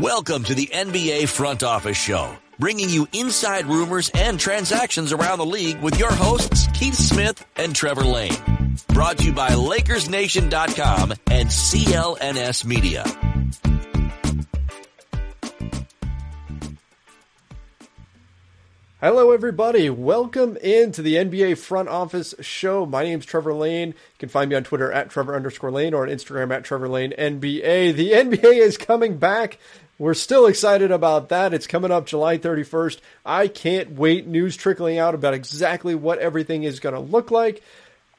Welcome to the NBA Front Office Show, bringing you inside rumors and transactions around the league with your hosts, Keith Smith and Trevor Lane. Brought to you by LakersNation.com and CLNS Media. Hello, everybody. Welcome into the NBA Front Office Show. My name's Trevor Lane. You can find me on Twitter at Trevor underscore Lane or on Instagram at Trevor Lane NBA. The NBA is coming back. We're still excited about that. It's coming up July 31st. I can't wait. News trickling out about exactly what everything is going to look like.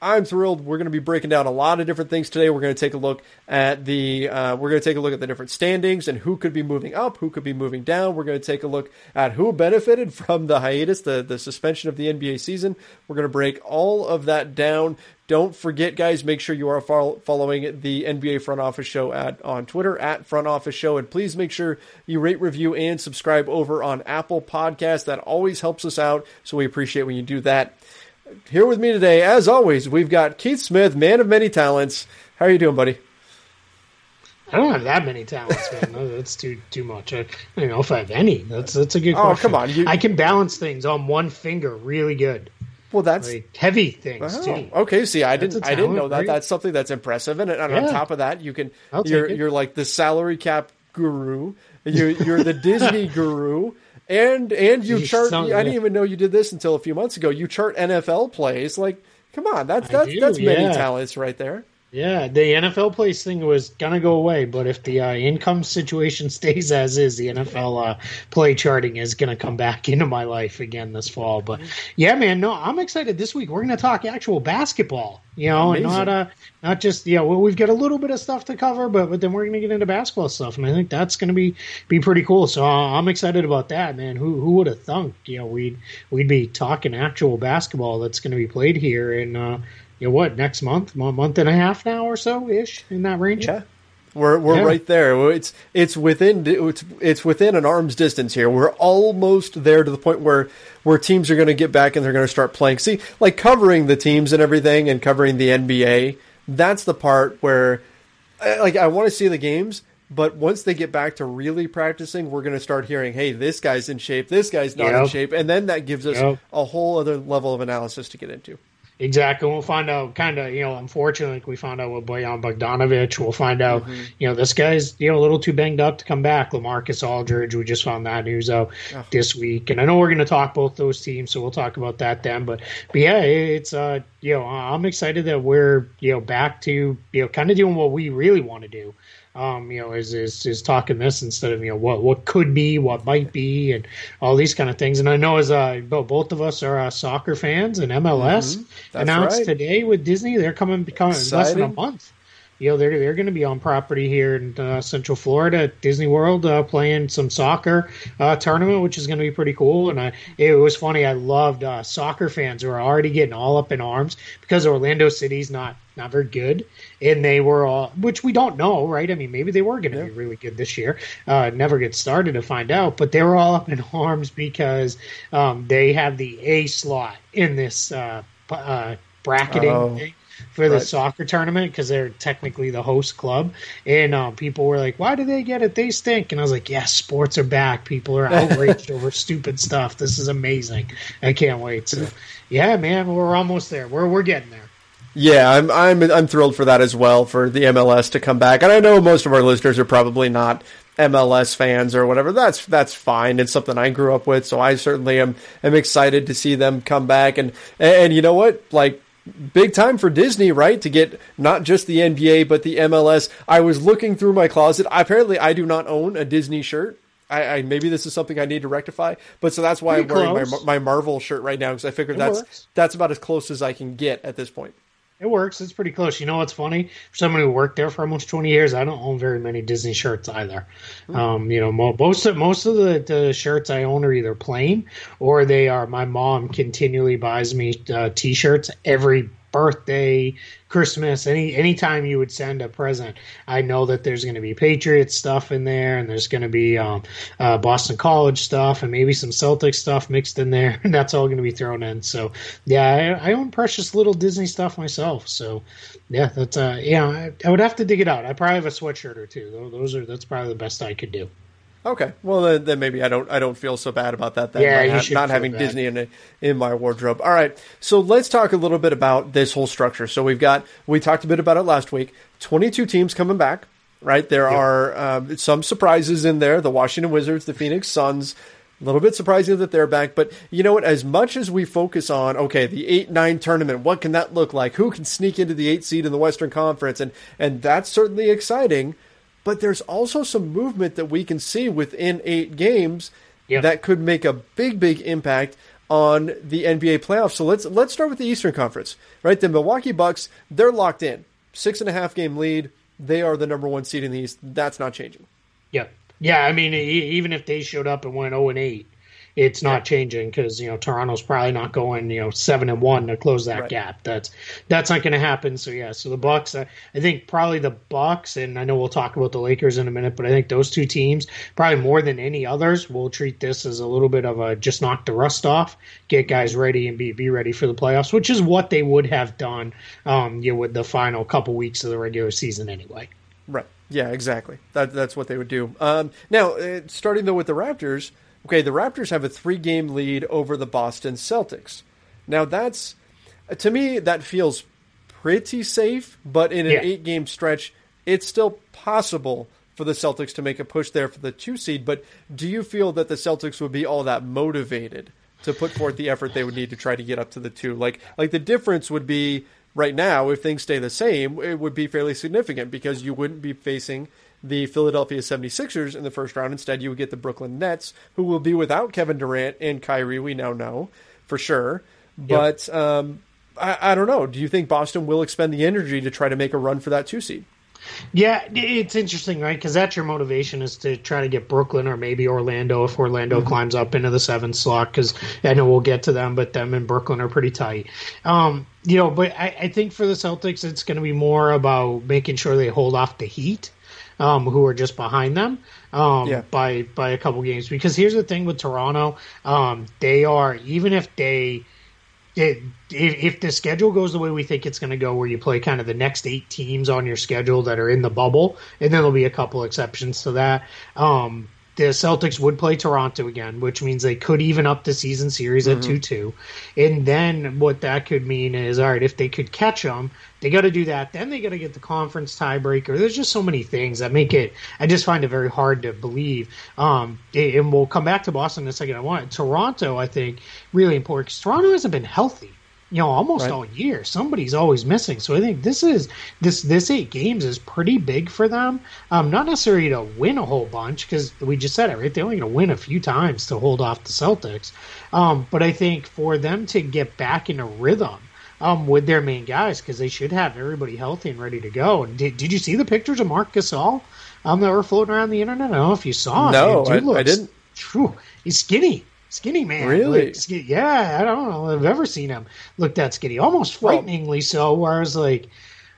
I'm thrilled. We're going to be breaking down a lot of different things today. We're going to take a look at the uh, we're going to take a look at the different standings and who could be moving up, who could be moving down. We're going to take a look at who benefited from the hiatus, the the suspension of the NBA season. We're going to break all of that down. Don't forget, guys. Make sure you are following the NBA Front Office Show at on Twitter at Front Office Show, and please make sure you rate, review, and subscribe over on Apple Podcast. That always helps us out, so we appreciate when you do that here with me today, as always, we've got Keith Smith, man of many talents. How are you doing, buddy? I don't have that many talents, man. that's too too much. I, I, don't know if I have any. That's that's a good oh, question. come on. You... I can balance things on one finger really good. Well, that's like heavy things oh, too. Okay, see, I didn't, I didn't know that. That's something that's impressive, and, and yeah. on top of that, you can, you're, you're like the salary cap guru. You're, you're the Disney guru. And and you chart. I didn't even know you did this until a few months ago. You chart NFL plays. Like, come on, that's that's do, that's many yeah. talents right there. Yeah, the NFL place thing was gonna go away, but if the uh, income situation stays as is, the NFL uh, play charting is gonna come back into my life again this fall. But yeah, man, no, I'm excited. This week we're gonna talk actual basketball, you know, Amazing. and not uh, not just yeah. Well, we've got a little bit of stuff to cover, but but then we're gonna get into basketball stuff, and I think that's gonna be be pretty cool. So uh, I'm excited about that, man. Who who would have thunk, you know, we'd we'd be talking actual basketball that's gonna be played here and. You know, what next month, a month and a half now or so ish in that range. Yeah, we're we're yeah. right there. It's it's within it's it's within an arm's distance here. We're almost there to the point where where teams are going to get back and they're going to start playing. See, like covering the teams and everything, and covering the NBA. That's the part where, like, I want to see the games. But once they get back to really practicing, we're going to start hearing, "Hey, this guy's in shape. This guy's not yep. in shape," and then that gives us yep. a whole other level of analysis to get into. Exactly. We'll find out kind of, you know, unfortunately, we found out with Bojan Bogdanovic. We'll find out, mm-hmm. you know, this guy's, you know, a little too banged up to come back. LaMarcus Aldridge, we just found that news out oh. this week. And I know we're going to talk both those teams, so we'll talk about that then. But, but yeah, it's, uh, you know, I'm excited that we're, you know, back to, you know, kind of doing what we really want to do um, you know, is, is is talking this instead of you know what what could be, what might be, and all these kind of things. And I know as uh, both of us are uh, soccer fans, and MLS mm-hmm. announced right. today with Disney they're coming becoming less than a month. You know, they're they're going to be on property here in uh, Central Florida at Disney World, uh, playing some soccer uh, tournament, which is going to be pretty cool. And I, it was funny. I loved uh, soccer fans who are already getting all up in arms because Orlando City's not not very good, and they were all, which we don't know, right? I mean, maybe they were going to yeah. be really good this year. Uh, never get started to find out, but they were all up in arms because um, they have the A slot in this uh, uh, bracketing oh. thing for the right. soccer tournament because they're technically the host club. And um, people were like, "Why do they get it? They stink." And I was like, "Yes, sports are back. People are outraged over stupid stuff. This is amazing. I can't wait." So, yeah, man, we're almost there. We're we're getting there. Yeah, I'm I'm I'm thrilled for that as well for the MLS to come back. And I know most of our listeners are probably not MLS fans or whatever. That's that's fine. It's something I grew up with, so I certainly am am excited to see them come back. And and you know what? Like big time for Disney, right? To get not just the NBA but the MLS. I was looking through my closet. Apparently, I do not own a Disney shirt. I, I, maybe this is something I need to rectify, but so that's why Pretty I'm wearing my, my Marvel shirt right now because I figured it that's works. that's about as close as I can get at this point. It works. It's pretty close. You know what's funny? For someone who worked there for almost twenty years, I don't own very many Disney shirts either. Mm-hmm. Um, you know, most of most of the, the, shirts I own are either plain or they are. My mom continually buys me uh, T-shirts every birthday, Christmas, any anytime you would send a present, I know that there's going to be Patriots stuff in there, and there's going to be um, uh, Boston College stuff, and maybe some Celtic stuff mixed in there, and that's all going to be thrown in. So, yeah, I, I, own precious little Disney stuff myself. So, yeah, that's uh, yeah, I, I, would have to dig it out. I probably have a sweatshirt or two. Those are that's probably the best I could do. Okay, well then, then, maybe I don't I don't feel so bad about that. Then yeah, not, not having bad. Disney in in my wardrobe. All right, so let's talk a little bit about this whole structure. So we've got we talked a bit about it last week. Twenty two teams coming back. Right, there are um, some surprises in there. The Washington Wizards, the Phoenix Suns. A little bit surprising that they're back, but you know what? As much as we focus on okay, the eight nine tournament, what can that look like? Who can sneak into the eight seed in the Western Conference? And and that's certainly exciting but there's also some movement that we can see within eight games that could make a big, big impact on the NBA playoffs. So let's let's start with the Eastern Conference, right? The Milwaukee Bucks, they're locked in, six and a half game lead. They are the number one seed in the East. That's not changing. Yeah, yeah. I mean, even if they showed up and went zero oh and eight, it's not changing because you know Toronto's probably not going you know seven and one to close that right. gap. That's that's not going to happen. So yeah, so the Bucks, I, I, think probably the Bucks, and I know we'll talk about the Lakers in a minute, but I think those two teams probably more than any others will treat this as a little bit of a just knock the rust off, get guys ready, and be be ready for the playoffs, which is what they would have done, um, you know, with the final couple weeks of the regular season anyway. Right. Yeah. Exactly. That that's what they would do. Um, now, uh, starting though with the Raptors. Okay, the Raptors have a three game lead over the Boston Celtics. Now, that's, to me, that feels pretty safe, but in an yeah. eight game stretch, it's still possible for the Celtics to make a push there for the two seed. But do you feel that the Celtics would be all that motivated to put forth the effort they would need to try to get up to the two? Like, like the difference would be right now, if things stay the same, it would be fairly significant because you wouldn't be facing the Philadelphia 76ers in the first round. Instead, you would get the Brooklyn Nets, who will be without Kevin Durant and Kyrie, we now know for sure. But yep. um, I, I, don't know. Do you think Boston will expend the energy to try to make a run for that two seed? Yeah, it's interesting, right? Because that's your motivation is to try to get Brooklyn or maybe Orlando if Orlando mm-hmm. climbs up into the seventh slot. Because I know we'll get to them, but them and Brooklyn are pretty tight. Um, you know, but I, I think for the Celtics, it's going to be more about making sure they hold off the Heat um, who are just behind them um, yeah. by by a couple games. Because here's the thing with Toronto, um, they are even if they. It, if the schedule goes the way we think it's going to go, where you play kind of the next eight teams on your schedule that are in the bubble, and then there'll be a couple exceptions to that. Um, the Celtics would play Toronto again, which means they could even up the season series mm-hmm. at 2 2. And then what that could mean is all right, if they could catch them, they got to do that. Then they got to get the conference tiebreaker. There's just so many things that make it, I just find it very hard to believe. Um, and we'll come back to Boston in a second. I want Toronto, I think, really important because Toronto hasn't been healthy you know almost right. all year somebody's always missing so i think this is this this eight games is pretty big for them um not necessarily to win a whole bunch because we just said it right they're only going to win a few times to hold off the celtics um but i think for them to get back in a rhythm um, with their main guys because they should have everybody healthy and ready to go. And did, did you see the pictures of Marc Gasol um, that were floating around the internet? I don't know if you saw. No, I, I, didn't. Whew, he's skinny skinny man. Really? Like, yeah, I don't know. I've ever seen him look that skinny, almost frighteningly well, so. Where I was like,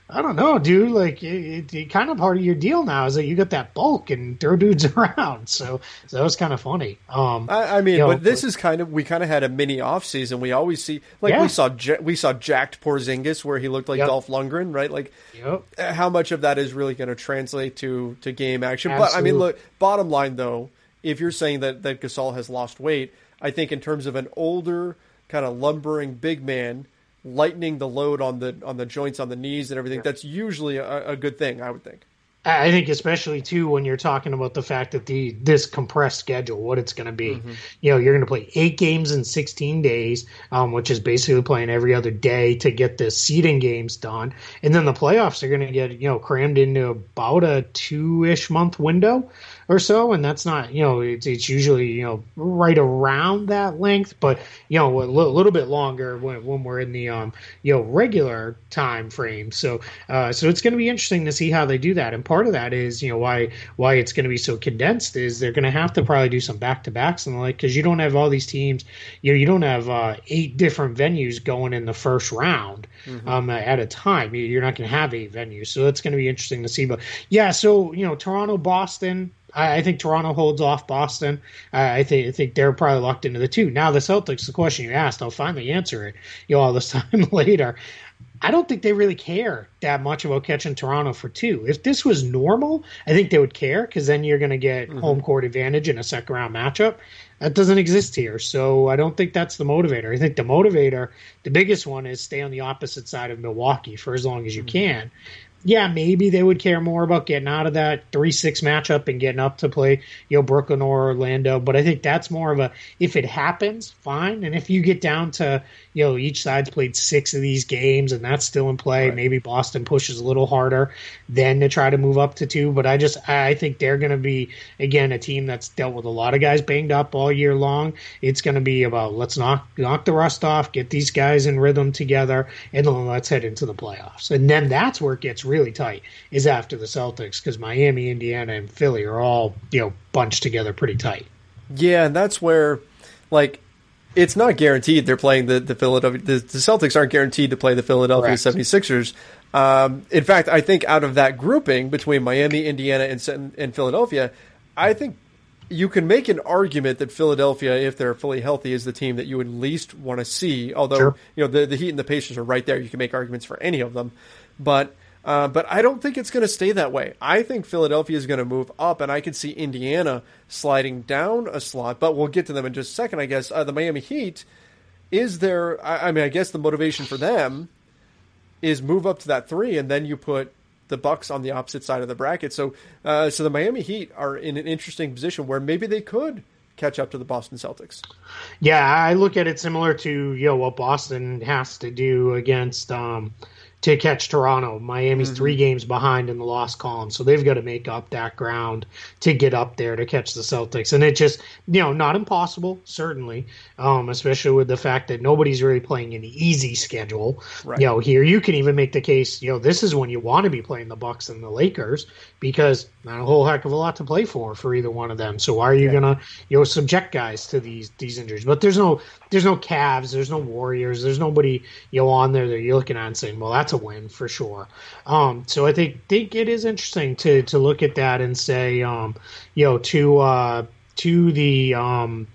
I don't know, dude. Like, it, it, kind of part of your deal now is that you got that bulk and throw dudes around. So, so that was kind of funny. Um, I, I mean, but know, this but, is kind of we kind of had a mini off season. We always see like yeah. we saw we saw jacked Porzingis where he looked like yep. Dolph Lundgren, right? Like, yep. how much of that is really going to translate to to game action? Absolutely. But I mean, look, bottom line though, if you're saying that that Gasol has lost weight I think in terms of an older kind of lumbering big man lightening the load on the on the joints on the knees and everything, that's usually a, a good thing, I would think. I think especially too when you're talking about the fact that the this compressed schedule, what it's going to be. Mm-hmm. You know, you're going to play eight games in 16 days, um, which is basically playing every other day to get the seeding games done, and then the playoffs are going to get you know crammed into about a two ish month window or so, and that's not you know it's it's usually you know right around that length, but you know a l- little bit longer when when we're in the um you know regular time frame. So uh, so it's going to be interesting to see how they do that, and part of that is you know why why it's going to be so condensed is they're going to have to probably do some back to backs and the like because you don't have all these teams you know you don't have uh, eight different venues going in the first round mm-hmm. um, at a time. You're not going to have eight venues, so it's going to be interesting to see. But yeah, so you know Toronto, Boston. I, I think Toronto holds off Boston. I, I think I think they're probably locked into the two. Now the Celtics, the question you asked, I'll finally answer it. You know, all this time later. I don't think they really care that much about catching Toronto for two. If this was normal, I think they would care because then you're going to get mm-hmm. home court advantage in a second round matchup. That doesn't exist here. So I don't think that's the motivator. I think the motivator, the biggest one, is stay on the opposite side of Milwaukee for as long as you mm-hmm. can yeah, maybe they would care more about getting out of that three six matchup and getting up to play, you know, Brooklyn or Orlando. But I think that's more of a if it happens, fine. And if you get down to, you know, each side's played six of these games and that's still in play, right. maybe Boston pushes a little harder then to try to move up to two. But I just I think they're gonna be again a team that's dealt with a lot of guys banged up all year long. It's gonna be about let's knock knock the rust off, get these guys in rhythm together, and then let's head into the playoffs. And then that's where it gets really tight is after the Celtics because Miami, Indiana, and Philly are all you know bunched together pretty tight. Yeah, and that's where like it's not guaranteed they're playing the, the Philadelphia the, the Celtics aren't guaranteed to play the Philadelphia Correct. 76ers. Um, in fact, I think out of that grouping between Miami, Indiana, and, and Philadelphia, I think you can make an argument that Philadelphia, if they're fully healthy, is the team that you would least want to see. Although sure. you know the the Heat and the Pacers are right there, you can make arguments for any of them. But uh, but I don't think it's going to stay that way. I think Philadelphia is going to move up, and I could see Indiana sliding down a slot. But we'll get to them in just a second, I guess. Uh, the Miami Heat is there. I, I, mean, I guess the motivation for them is move up to that three, and then you put the Bucks on the opposite side of the bracket. So, uh, so the Miami Heat are in an interesting position where maybe they could catch up to the Boston Celtics. Yeah, I look at it similar to you know what Boston has to do against. Um, to catch Toronto. Miami's mm-hmm. three games behind in the loss column, so they've got to make up that ground to get up there to catch the Celtics. And it just, you know, not impossible, certainly, um, especially with the fact that nobody's really playing an easy schedule. Right. You know, here you can even make the case, you know, this is when you want to be playing the Bucks and the Lakers because not a whole heck of a lot to play for for either one of them. So why are you yeah. gonna, you know, subject guys to these these injuries? But there's no there's no Cavs, there's no Warriors, there's nobody you know on there that you're looking at and saying, well, that's win for sure. Um, so I think think it is interesting to to look at that and say, um, you know, to uh, to the um,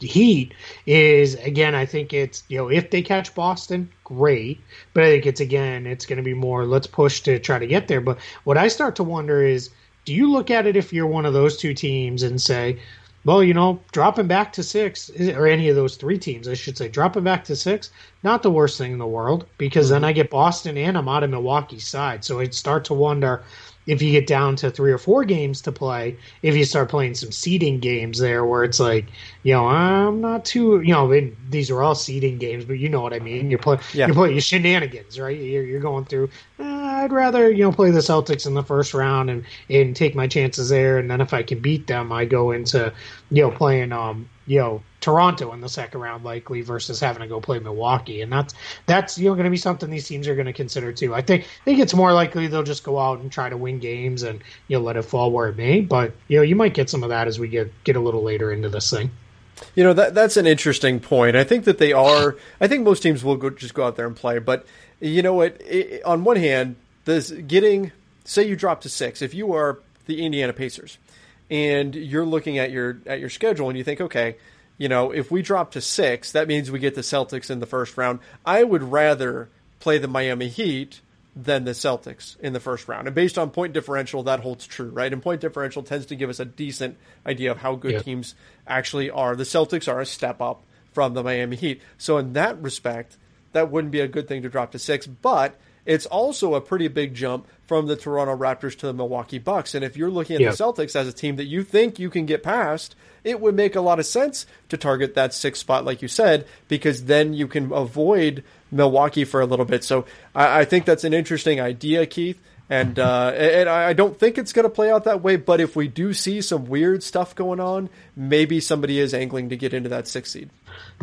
Heat is again. I think it's you know if they catch Boston, great. But I think it's again, it's going to be more. Let's push to try to get there. But what I start to wonder is, do you look at it if you're one of those two teams and say, well, you know, dropping back to six, or any of those three teams, I should say, dropping back to six, not the worst thing in the world, because mm-hmm. then I get Boston and I'm out of Milwaukee's side. So I'd start to wonder if you get down to three or four games to play, if you start playing some seeding games there where it's like, you know, I'm not too, you know, it, these are all seeding games, but you know what I mean. You're playing, yeah. you're playing your shenanigans, right? You're, you're going through. Uh, I'd rather you know play the Celtics in the first round and and take my chances there, and then if I can beat them, I go into you know playing um you know Toronto in the second round likely versus having to go play Milwaukee, and that's that's you know going to be something these teams are going to consider too. I think I think it's more likely they'll just go out and try to win games and you know let it fall where it may, but you know you might get some of that as we get get a little later into this thing. You know that that's an interesting point. I think that they are. I think most teams will go, just go out there and play, but you know what? On one hand, this getting say you drop to six. If you are the Indiana Pacers and you're looking at your at your schedule and you think, okay, you know, if we drop to six, that means we get the Celtics in the first round. I would rather play the Miami Heat than the Celtics in the first round. And based on point differential, that holds true, right? And point differential tends to give us a decent idea of how good yeah. teams actually are. The Celtics are a step up from the Miami Heat. So in that respect, that wouldn't be a good thing to drop to six. But it's also a pretty big jump from the Toronto Raptors to the Milwaukee Bucks. And if you're looking at yep. the Celtics as a team that you think you can get past, it would make a lot of sense to target that sixth spot, like you said, because then you can avoid Milwaukee for a little bit. So I, I think that's an interesting idea, Keith. And uh, and I don't think it's going to play out that way. But if we do see some weird stuff going on, maybe somebody is angling to get into that sixth seed.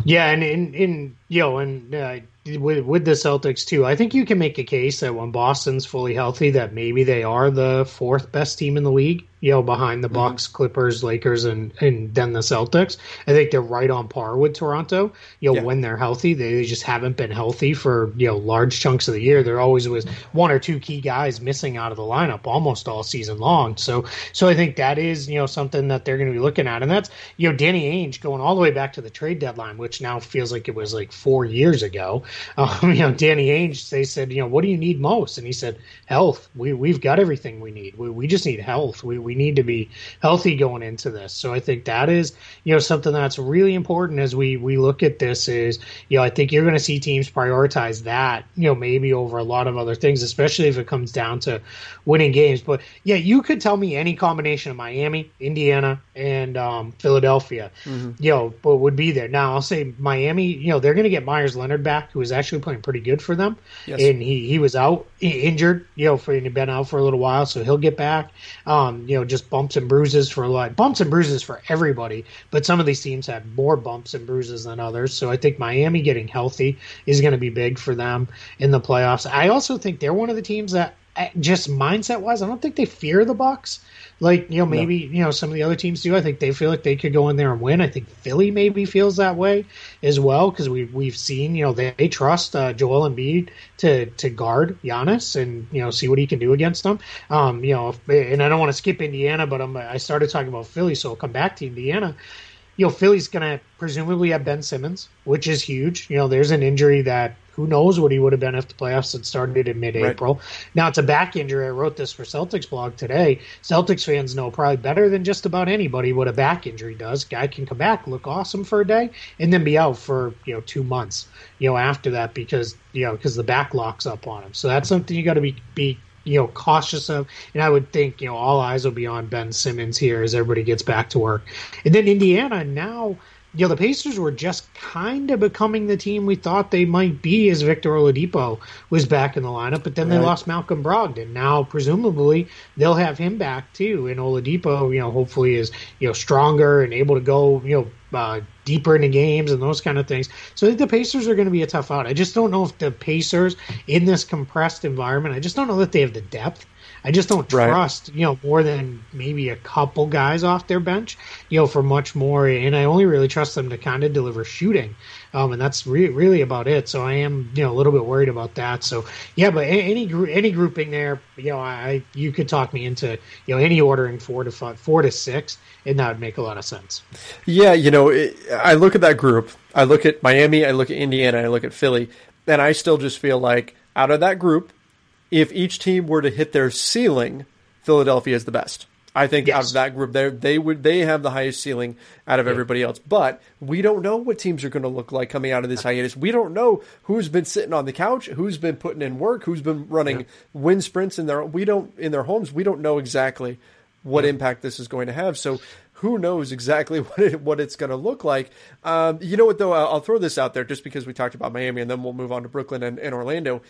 Yeah, and in, in you know, and uh, with with the Celtics too. I think you can make a case that when Boston's fully healthy, that maybe they are the fourth best team in the league. You know, behind the mm-hmm. Bucks, Clippers, Lakers, and and then the Celtics. I think they're right on par with Toronto. You know, yeah. when they're healthy, they just haven't been healthy for you know large chunks of the year. There always was one or two key guys missing out of the lineup almost all season long. So so I think that is you know something that they're going to be looking at, and that's you know Danny Ainge going all the way back to the trade deadline deadline, which now feels like it was like four years ago. Um, you know, Danny Ainge, they said, you know, what do you need most? And he said, health. We we've got everything we need. We we just need health. We we need to be healthy going into this. So I think that is you know something that's really important as we we look at this. Is you know I think you're going to see teams prioritize that you know maybe over a lot of other things, especially if it comes down to winning games. But yeah, you could tell me any combination of Miami, Indiana, and um, Philadelphia, mm-hmm. you know, but would be there. Now I'll say Miami, you know, they're going to get Meyers Leonard back, who is actually playing pretty good for them, yes. and he he was out he injured, you know, for he'd been out for a little while, so he'll get back. Um, you know, just bumps and bruises for a lot, bumps and bruises for everybody, but some of these teams had more bumps and bruises than others. So I think Miami getting healthy is going to be big for them in the playoffs. I also think they're one of the teams that just mindset wise, I don't think they fear the Bucks. Like you know, maybe no. you know some of the other teams do. I think they feel like they could go in there and win. I think Philly maybe feels that way as well because we we've seen you know they, they trust uh, Joel Embiid to to guard Giannis and you know see what he can do against them. Um, you know, if, and I don't want to skip Indiana, but I'm, I started talking about Philly, so I'll come back to Indiana you know, Philly's going to presumably have Ben Simmons, which is huge. You know, there's an injury that who knows what he would have been if the playoffs had started in mid-April. Right. Now it's a back injury. I wrote this for Celtics blog today. Celtics fans know probably better than just about anybody what a back injury does. Guy can come back, look awesome for a day, and then be out for you know two months. You know after that because you know because the back locks up on him. So that's something you got to be be you know cautious of and i would think you know all eyes will be on ben simmons here as everybody gets back to work and then indiana now you know, the Pacers were just kind of becoming the team we thought they might be as Victor Oladipo was back in the lineup, but then right. they lost Malcolm Brogdon. Now, presumably, they'll have him back too, and Oladipo, you know, hopefully is you know stronger and able to go, you know, uh, deeper into games and those kind of things. So I think the Pacers are going to be a tough out. I just don't know if the Pacers in this compressed environment, I just don't know that they have the depth I just don't trust, right. you know, more than maybe a couple guys off their bench, you know, for much more. And I only really trust them to kind of deliver shooting. Um, and that's re- really about it. So I am, you know, a little bit worried about that. So yeah, but any any grouping there, you know, I you could talk me into you know any ordering four to five, four to six, and that would make a lot of sense. Yeah, you know, it, I look at that group. I look at Miami. I look at Indiana. I look at Philly, and I still just feel like out of that group, if each team were to hit their ceiling, Philadelphia is the best. I think yes. out of that group, they they would they have the highest ceiling out of yeah. everybody else. But we don't know what teams are going to look like coming out of this hiatus. We don't know who's been sitting on the couch, who's been putting in work, who's been running yeah. wind sprints in their we don't in their homes. We don't know exactly what yeah. impact this is going to have. So who knows exactly what it, what it's going to look like. Um, you know what though? I'll, I'll, throw this out there just because we talked about Miami, and then we'll move on to Brooklyn and, and Orlando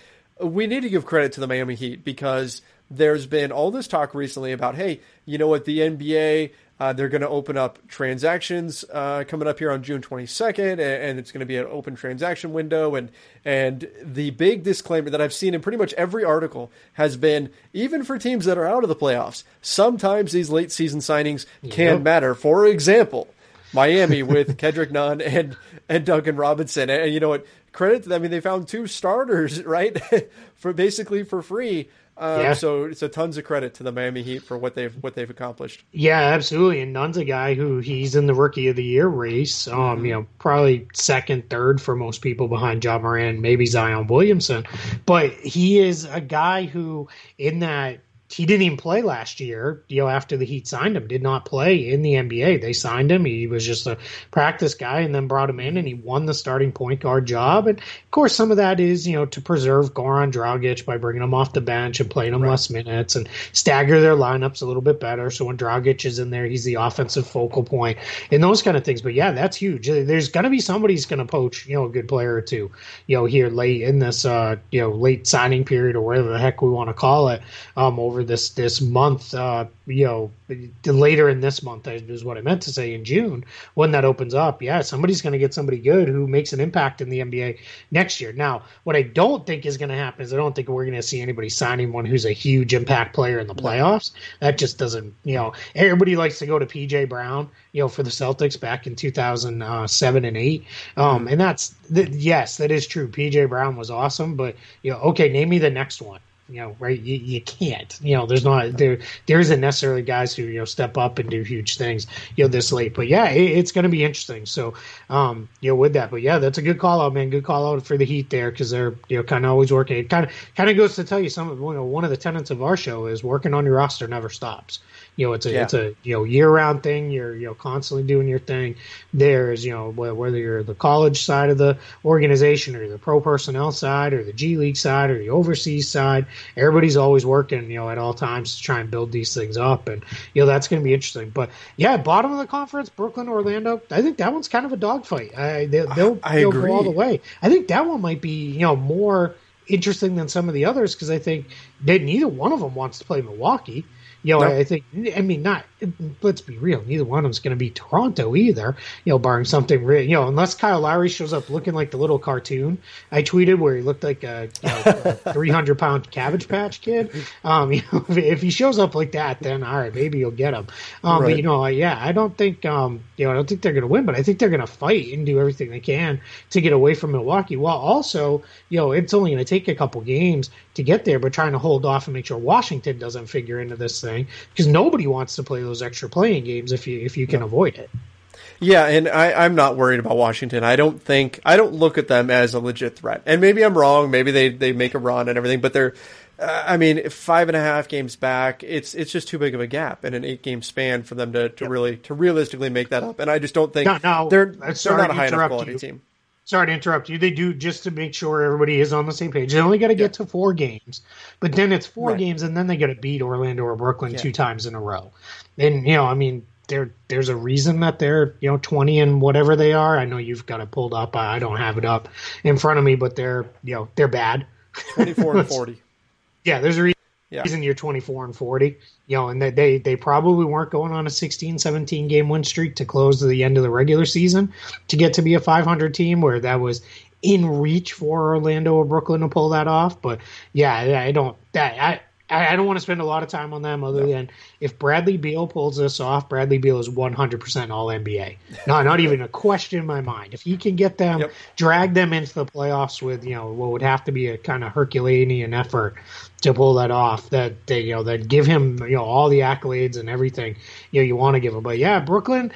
we need to give credit to the Miami Heat because there's been all this talk recently about, hey, you know what, the NBA, uh, they're going to open up transactions uh, coming up here on June 22nd, and, and it's going to be an open transaction window. And and the big disclaimer that I've seen in pretty much every article has been, even for teams that are out of the playoffs, sometimes these late season signings can yep. matter. For example, Miami with Kendrick Nunn and and Duncan Robinson, and, you know what? credit to them. I mean, they found two starters, right, for basically for free. Um, yeah. So it's a tons of credit to the Miami Heat for what they've what they've accomplished. Yeah, absolutely. And Nunn's a guy who he's in the Rookie of the Year race. Um, mm-hmm. you know, probably second, third for most people behind Ja Morant, maybe Zion Williamson. But he is a guy who, in that he didn't even play last year. You know, after the Heat signed him, did not play in the NBA. They signed him. He was just a practice guy, and then brought him in, and he won the starting point guard job. And of course, some of that is you know to preserve Goran Dragic by bringing him off the bench and playing him right. less minutes and stagger their lineups a little bit better. So when Dragic is in there, he's the offensive focal point and those kind of things. But yeah, that's huge. There's going to be somebody's going to poach you know a good player or two. You know, here late in this uh you know late signing period or whatever the heck we want to call it um over over this this month. Uh, you know, later in this month is what I meant to say in June when that opens up. Yeah, somebody's going to get somebody good who makes an impact in the NBA next year. Now, what I don't think is going to happen is I don't think we're going to see anybody signing one who's a huge impact player in the playoffs. That just doesn't. You know, everybody likes to go to PJ Brown. You know, for the Celtics back in 2007 and eight. Um, and that's yes, that is true. PJ Brown was awesome, but you know, okay, name me the next one you know, right? You, you can't. You know, there's not there there isn't necessarily guys who you know step up and do huge things you know this late. But yeah, it, it's going to be interesting. So um, you know, with that, but yeah, that's a good call out, man. Good call out for the Heat there because they're you know kind of always working. It kind of kind of goes to tell you some of you know, one of the tenets of our show is working on your roster never stops. You know, it's a yeah. it's a you know year round thing. You're you know constantly doing your thing. There's you know whether you're the college side of the organization or the pro personnel side or the G League side or the overseas side, everybody's always working you know at all times to try and build these things up, and you know that's going to be interesting. But yeah, bottom of the conference, Brooklyn, Orlando. I think that one's kind of a dogfight. I, they, will I go all the way. I think that one might be you know more interesting than some of the others because I think that neither one of them wants to play Milwaukee. You know, nope. I think, I mean, not, let's be real, neither one of them's going to be Toronto either, you know, barring something, real, you know, unless Kyle Lowry shows up looking like the little cartoon I tweeted where he looked like a, you know, a 300 pound cabbage patch kid. Um, you know, if, if, he shows up like that, then all right, maybe you'll get him. Um, right. but, you know, yeah, I don't think, um, you know, I don't think they're going to win, but I think they're going to fight and do everything they can to get away from Milwaukee while also, you know, it's only going to take a couple games to get there, but trying to hold off and make sure Washington doesn't figure into this thing because nobody wants to play those extra playing games if you if you can avoid it. Yeah, and I, I'm not worried about Washington. I don't think I don't look at them as a legit threat. And maybe I'm wrong. Maybe they, they make a run and everything, but they're uh, I mean, five and a half games back, it's it's just too big of a gap in an eight game span for them to, to yep. really to realistically make that up. And I just don't think no, no, they're they're not a high enough quality you. team sorry to interrupt you. They do just to make sure everybody is on the same page. They only got to get yeah. to four games, but then it's four right. games, and then they got to beat Orlando or Brooklyn yeah. two times in a row. And you know, I mean, there there's a reason that they're you know 20 and whatever they are. I know you've got it pulled up. I don't have it up in front of me, but they're you know they're bad. 24 and 40. yeah, there's a reason yeah. reason you're 24 and 40 you know and they they probably weren't going on a 16 17 game win streak to close to the end of the regular season to get to be a 500 team where that was in reach for Orlando or Brooklyn to pull that off but yeah I don't that I I, don't want to spend a lot of time on them other no. than if Bradley Beal pulls this off, Bradley Beal is 100% all NBA. No, not even a question in my mind. If he can get them, yep. drag them into the playoffs with, you know, what would have to be a kind of Herculean effort to pull that off, that they, you know, that give him, you know, all the accolades and everything, you know, you want to give him. But yeah, Brooklyn,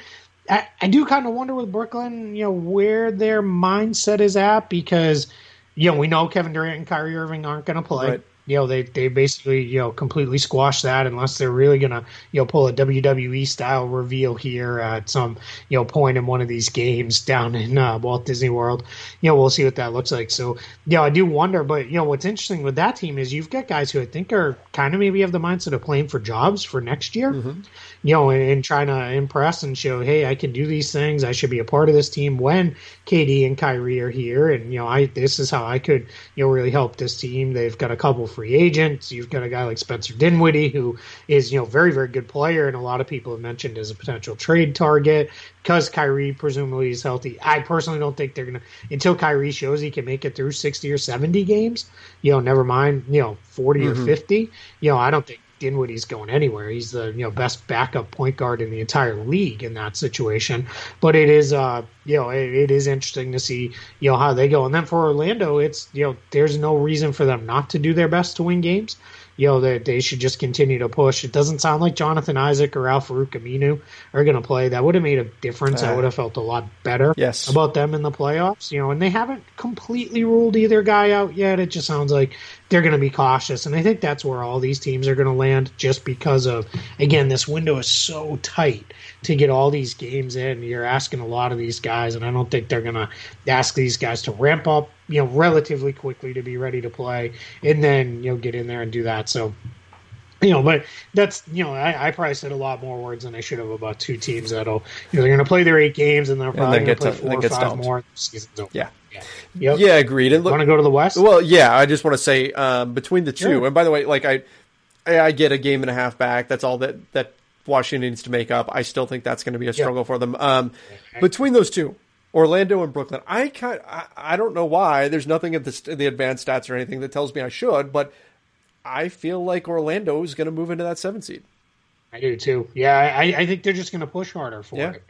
I, I do kind of wonder with Brooklyn, you know, where their mindset is at because, you know, we know Kevin Durant and Kyrie Irving aren't going to play. Right you know they they basically you know completely squash that unless they're really gonna you know pull a WWE style reveal here at some you know point in one of these games down in uh, Walt Disney World. You know we'll see what that looks like. So you know I do wonder, but you know what's interesting with that team is you've got guys who I think are kind of maybe have the mindset of playing for jobs for next year. Mm-hmm you know, and, and, trying to impress and show, hey, I can do these things. I should be a part of this team when KD and Kyrie are here, and you know, I this is how I could you know really help this team. They've got a couple free agents. You've got a guy like Spencer Dinwiddie who is you know very very good player, and a lot of people have mentioned as a potential trade target because Kyrie presumably is healthy. I personally don't think they're gonna until Kyrie shows he can make it through sixty or seventy games. You know, never mind you know 40 mm-hmm. or fifty. You know, I don't think Dinwiddie's going anywhere. He's the you know best backup point guard in the entire league in that situation. But it is uh you know it, it is interesting to see you know how they go. And then for Orlando, it's you know there's no reason for them not to do their best to win games you know, they, they should just continue to push. It doesn't sound like Jonathan Isaac or Al-Farouq Aminu are going to play. That would have made a difference. Uh, I would have felt a lot better yes. about them in the playoffs. You know, and they haven't completely ruled either guy out yet. It just sounds like they're going to be cautious. And I think that's where all these teams are going to land just because of, again, this window is so tight to get all these games in. You're asking a lot of these guys, and I don't think they're going to ask these guys to ramp up, you know, relatively quickly to be ready to play, and then you know get in there and do that. So. You know, but that's you know, I, I probably said a lot more words than I should have about two teams that'll you know they're going to play their eight games and they're probably going to play four or five stomped. more. Yeah, yeah, yep. yeah, agreed. And look, want to go to the West? Well, yeah. I just want to say um, between the two, sure. and by the way, like I, I get a game and a half back. That's all that that Washington needs to make up. I still think that's going to be a struggle for them. Um, between those two, Orlando and Brooklyn, I kind I, I don't know why. There's nothing in the the advanced stats or anything that tells me I should, but I feel like Orlando is going to move into that seven seed. I do too. Yeah, I, I think they're just going to push harder for yeah. it.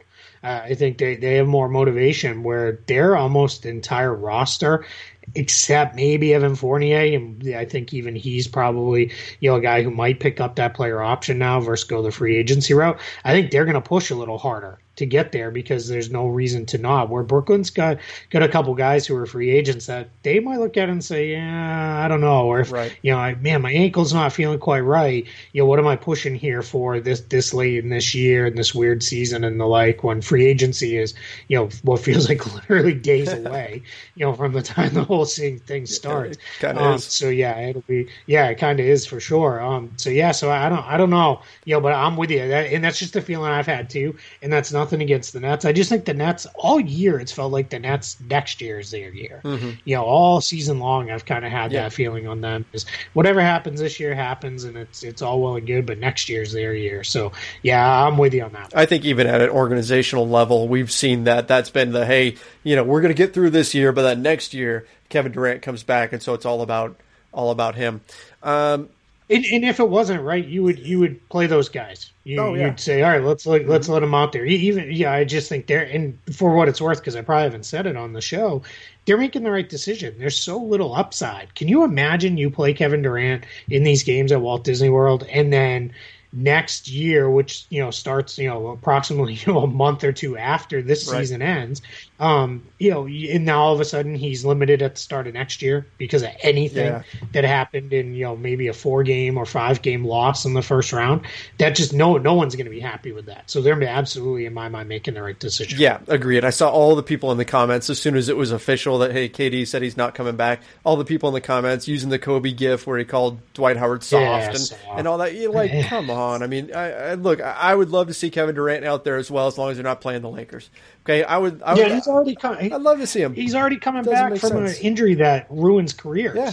Uh, I think they, they have more motivation where their almost entire roster except maybe Evan Fournier. And I think even he's probably, you know, a guy who might pick up that player option now versus go the free agency route. I think they're going to push a little harder to get there because there's no reason to not. Where Brooklyn's got got a couple guys who are free agents that they might look at and say, yeah, I don't know, or if right. you know, I, man, my ankle's not feeling quite right. You know, what am I pushing here for this this late in this year and this weird season and the like when free agency is you know what feels like literally days away. You know, from the time the whole thing starts. Um, so yeah, it'll be yeah, it kind of is for sure. Um, so yeah, so I don't I don't know, you know, but I'm with you, that, and that's just the feeling I've had too, and that's not nothing against the Nets. I just think the Nets all year it's felt like the Nets next year is their year. Mm-hmm. You know, all season long I've kind of had yeah. that feeling on them. Is whatever happens this year happens, and it's it's all well and good, but next year's their year. So yeah, I'm with you on that. I think even at an organizational level, we've seen that. That's been the hey, you know, we're going to get through this year, but then next year Kevin Durant comes back, and so it's all about all about him. Um, and, and, if it wasn't right, you would you would play those guys. You, oh, yeah. You'd say, all right, let's let, let's let them out there. Even yeah, I just think they're and for what it's worth, because I probably haven't said it on the show, they're making the right decision. There's so little upside. Can you imagine you play Kevin Durant in these games at Walt Disney World, and then next year, which you know starts you know approximately you know a month or two after this right. season ends, um, you know, and now all of a sudden he's limited at the start of next year because of anything yeah. that happened in you know maybe a four game or five game loss in the first round. That just no no one's going to be happy with that. So they're absolutely in my mind making the right decision. Yeah, agreed. I saw all the people in the comments as soon as it was official that hey, KD said he's not coming back. All the people in the comments using the Kobe gif where he called Dwight Howard soft yeah, and, soft. and all that. You're like, come on. I mean, I, I, look, I would love to see Kevin Durant out there as well, as long as they're not playing the Lakers. Okay, I would. I yeah, would, he's already coming. I'd love to see him. He's already coming back from sense. an injury that ruins careers. Yeah.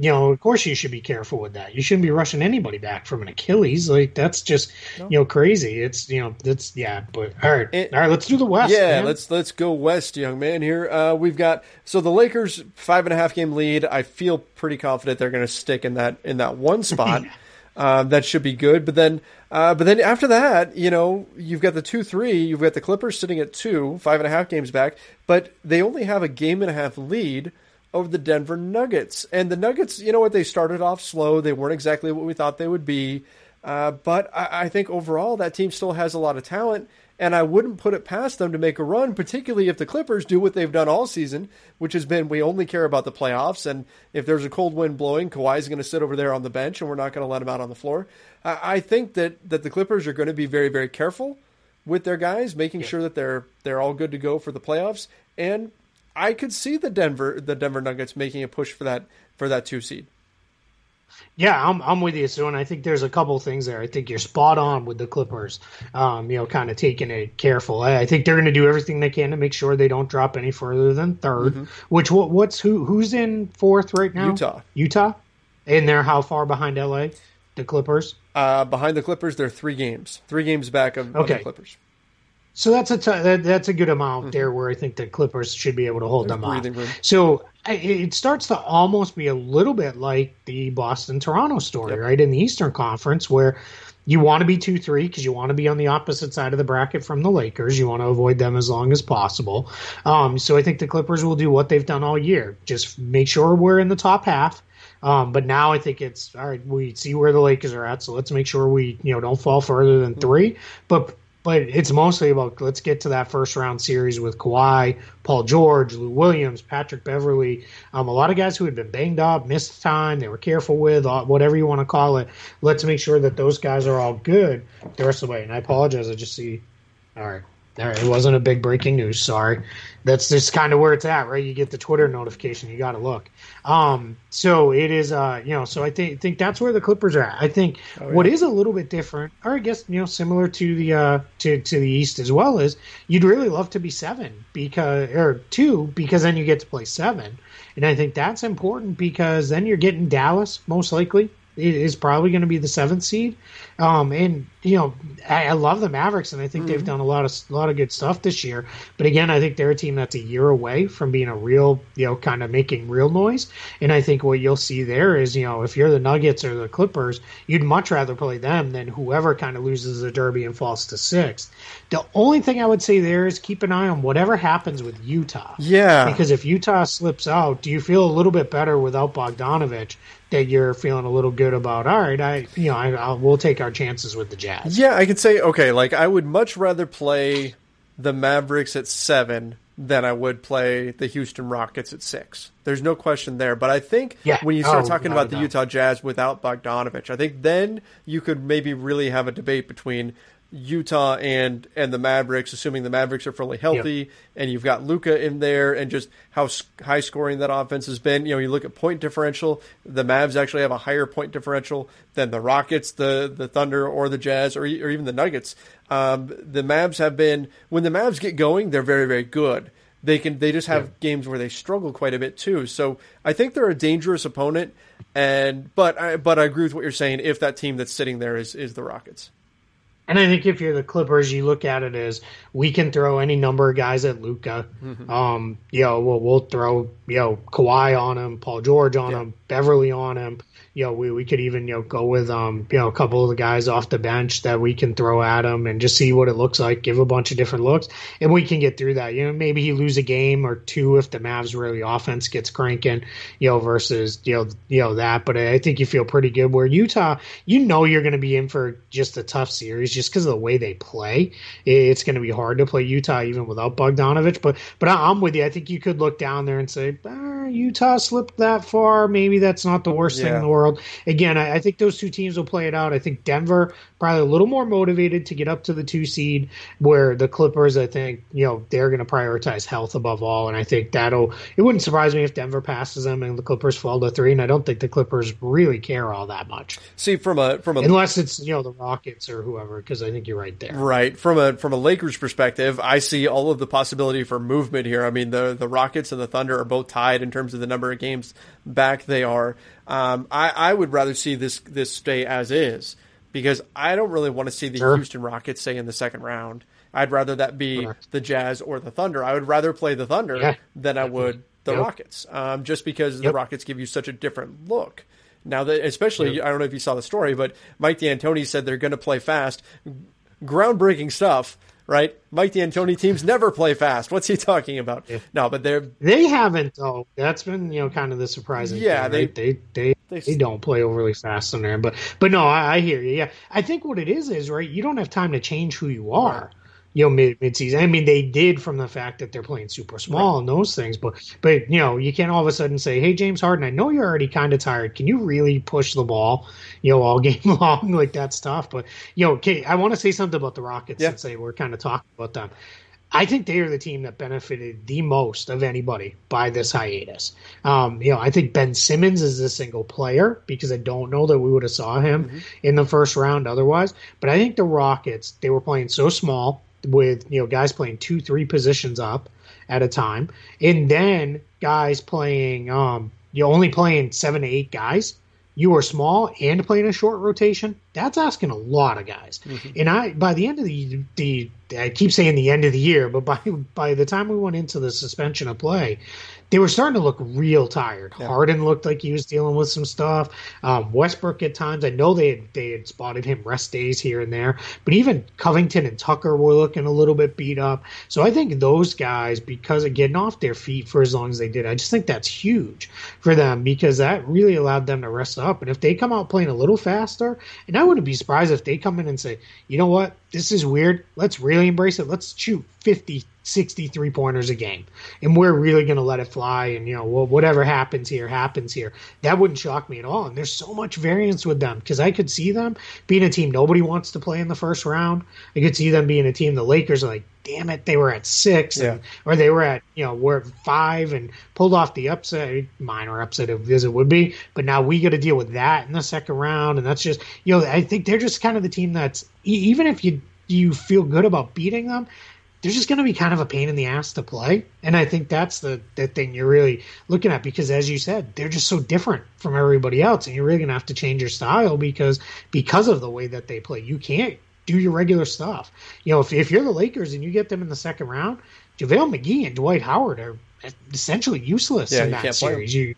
You know, of course, you should be careful with that. You shouldn't be rushing anybody back from an Achilles. Like that's just no. you know crazy. It's you know that's yeah. But all right, it, all right. Let's do the West. Yeah, man. let's let's go West, young man. Here uh, we've got so the Lakers five and a half game lead. I feel pretty confident they're going to stick in that in that one spot. Um, that should be good. But then, uh, but then after that, you know, you've got the two three. You've got the Clippers sitting at two, five and a half games back, but they only have a game and a half lead over the Denver Nuggets. And the Nuggets, you know what? They started off slow. They weren't exactly what we thought they would be. Uh, but I, I think overall that team still has a lot of talent and I wouldn't put it past them to make a run, particularly if the Clippers do what they've done all season, which has been we only care about the playoffs. And if there's a cold wind blowing, Kawhi's going to sit over there on the bench, and we're not going to let him out on the floor. I think that that the Clippers are going to be very, very careful with their guys, making yeah. sure that they're they're all good to go for the playoffs. And I could see the Denver the Denver Nuggets making a push for that for that two seed. Yeah, I'm I'm with you, Sue, and I think there's a couple things there. I think you're spot on with the Clippers. Um, you know, kind of taking it careful. I, I think they're going to do everything they can to make sure they don't drop any further than 3rd mm-hmm. Which what what's who who's in fourth right now? Utah. Utah. And they're how far behind LA? The Clippers. Uh, behind the Clippers, they're three games. Three games back of, okay. of the Clippers. So that's a t- that, that's a good amount mm-hmm. there where I think the Clippers should be able to hold There's them off. Room. So it starts to almost be a little bit like the Boston Toronto story, yep. right? In the Eastern Conference, where you want to be 2 3 because you want to be on the opposite side of the bracket from the Lakers. You want to avoid them as long as possible. Um, so I think the Clippers will do what they've done all year just make sure we're in the top half. Um, but now I think it's all right. We see where the Lakers are at, so let's make sure we you know don't fall further than three. But but it's mostly about let's get to that first round series with Kawhi, Paul George, Lou Williams, Patrick Beverley, um, a lot of guys who had been banged up, missed time, they were careful with, uh, whatever you want to call it. Let's make sure that those guys are all good the rest of the way. And I apologize, I just see. All right, all right, it wasn't a big breaking news. Sorry, that's just kind of where it's at, right? You get the Twitter notification, you got to look. Um, so it is, uh, you know, so I think think that's where the Clippers are at. I think oh, yeah. what is a little bit different, or I guess you know, similar to the uh, to to the East as well, is you'd really love to be seven because or two because then you get to play seven, and I think that's important because then you're getting Dallas most likely is probably going to be the seventh seed. Um, and you know, I, I, love the Mavericks, and I think mm-hmm. they've done a lot of a lot of good stuff this year. But again, I think they're a team that's a year away from being a real, you know, kind of making real noise. And I think what you'll see there is, you know, if you're the Nuggets or the Clippers, you'd much rather play them than whoever kind of loses the Derby and falls to sixth. The only thing I would say there is keep an eye on whatever happens with Utah. Yeah, because if Utah slips out, do you feel a little bit better without Bogdanovich? That you're feeling a little good about. All right, I you know I I'll, we'll take our chances with the Jazz. Yeah, I could say okay. Like I would much rather play the Mavericks at seven than I would play the Houston Rockets at six. There's no question there. But I think yeah. when you start oh, talking about the Utah Jazz without Bogdanovich, I think then you could maybe really have a debate between Utah and and the Mavericks, assuming the Mavericks are fully healthy, yep. and you've got Luka in there, and just how high scoring that offense has been. You know, you look at point differential. The Mavs actually have a higher point differential than the Rockets, the the Thunder, or the Jazz, or, or even the Nuggets. Um, the Mavs have been when the Mavs get going, they're very very good. They can they just have yeah. games where they struggle quite a bit too. So I think they're a dangerous opponent. And but I but I agree with what you're saying. If that team that's sitting there is is the Rockets. And I think if you're the Clippers, you look at it as we can throw any number of guys at Luka. Mm-hmm. Um, you know, we'll, we'll throw you know Kawhi on him, Paul George on yeah. him, Beverley on him you know, we, we could even, you know, go with, um, you know, a couple of the guys off the bench that we can throw at him and just see what it looks like, give a bunch of different looks, and we can get through that. You know, maybe he lose a game or two if the Mavs really offense gets cranking, you know, versus, you know, you know, that. But I think you feel pretty good where Utah, you know, you're going to be in for just a tough series just because of the way they play. It's going to be hard to play Utah even without Bogdanovic. But, but I'm with you. I think you could look down there and say, ah, Utah slipped that far. Maybe that's not the worst yeah. thing in the world. Again, I, I, think those two teams will play it out. I think Denver probably a little more motivated to get up to the two seed, where the Clippers, I think, you know, they're going to prioritize health above all, and I think that'll. It wouldn't surprise me if Denver passes them and the Clippers fall to three, and I don't think the Clippers really care all that much. See, from a from a unless it's you know the Rockets or whoever, because I think you're right there. Right from a from a Lakers perspective, I see all of the possibility for movement here. I mean, the the Rockets and the Thunder are both tied in terms of the number of games back they are. Um, I, I would rather see this this stay as is because I don't really want to see the sure. Houston Rockets say in the second round. I'd rather that be Correct. the Jazz or the Thunder. I would rather play the Thunder yeah, than I would the yep. Rockets, um, just because yep. the Rockets give you such a different look. Now that, especially, yep. I don't know if you saw the story, but Mike D'Antoni said they're going to play fast, groundbreaking stuff right? Mike D'Antoni teams never play fast. What's he talking about? Yeah. No, but they're they haven't though. That's been you know kind of the surprising. Yeah, thing, they, right? they, they they they don't play overly fast in there. But but no, I, I, hear you. Yeah, I think what it is is right. You don't have time to change who you are. You know mid mid season. I mean, they did from the fact that they're playing super small right. and those things, but but you know you can't all of a sudden say, "Hey, James Harden, I know you're already kind of tired. Can you really push the ball, you know, all game long like that stuff?" But you know, okay, I want to say something about the Rockets yeah. since they were kind of talking about them. I think they are the team that benefited the most of anybody by this hiatus. Um, you know, I think Ben Simmons is a single player because I don't know that we would have saw him mm-hmm. in the first round otherwise. But I think the Rockets they were playing so small with you know guys playing two three positions up at a time. And then guys playing um you're only playing seven to eight guys. You are small and playing a short rotation that's asking a lot of guys mm-hmm. and i by the end of the the i keep saying the end of the year but by by the time we went into the suspension of play they were starting to look real tired. Yeah. Harden looked like he was dealing with some stuff. Um, Westbrook at times, I know they had, they had spotted him rest days here and there, but even Covington and Tucker were looking a little bit beat up. So I think those guys, because of getting off their feet for as long as they did, I just think that's huge for them because that really allowed them to rest up. And if they come out playing a little faster, and I wouldn't be surprised if they come in and say, you know what, this is weird. Let's really embrace it. Let's shoot 50, 63 pointers a game. And we're really going to let it fly. And, you know, whatever happens here, happens here. That wouldn't shock me at all. And there's so much variance with them because I could see them being a team nobody wants to play in the first round. I could see them being a team the Lakers are like, damn it, they were at six, yeah. and, or they were at, you know, we're at five and pulled off the upset, minor upset as it would be. But now we got to deal with that in the second round. And that's just, you know, I think they're just kind of the team that's, even if you, you feel good about beating them, they're just going to be kind of a pain in the ass to play. And I think that's the, the thing you're really looking at because, as you said, they're just so different from everybody else. And you're really going to have to change your style because because of the way that they play. You can't do your regular stuff. You know, if, if you're the Lakers and you get them in the second round, JaVale McGee and Dwight Howard are essentially useless Yeah, in that can't play 'em. series. You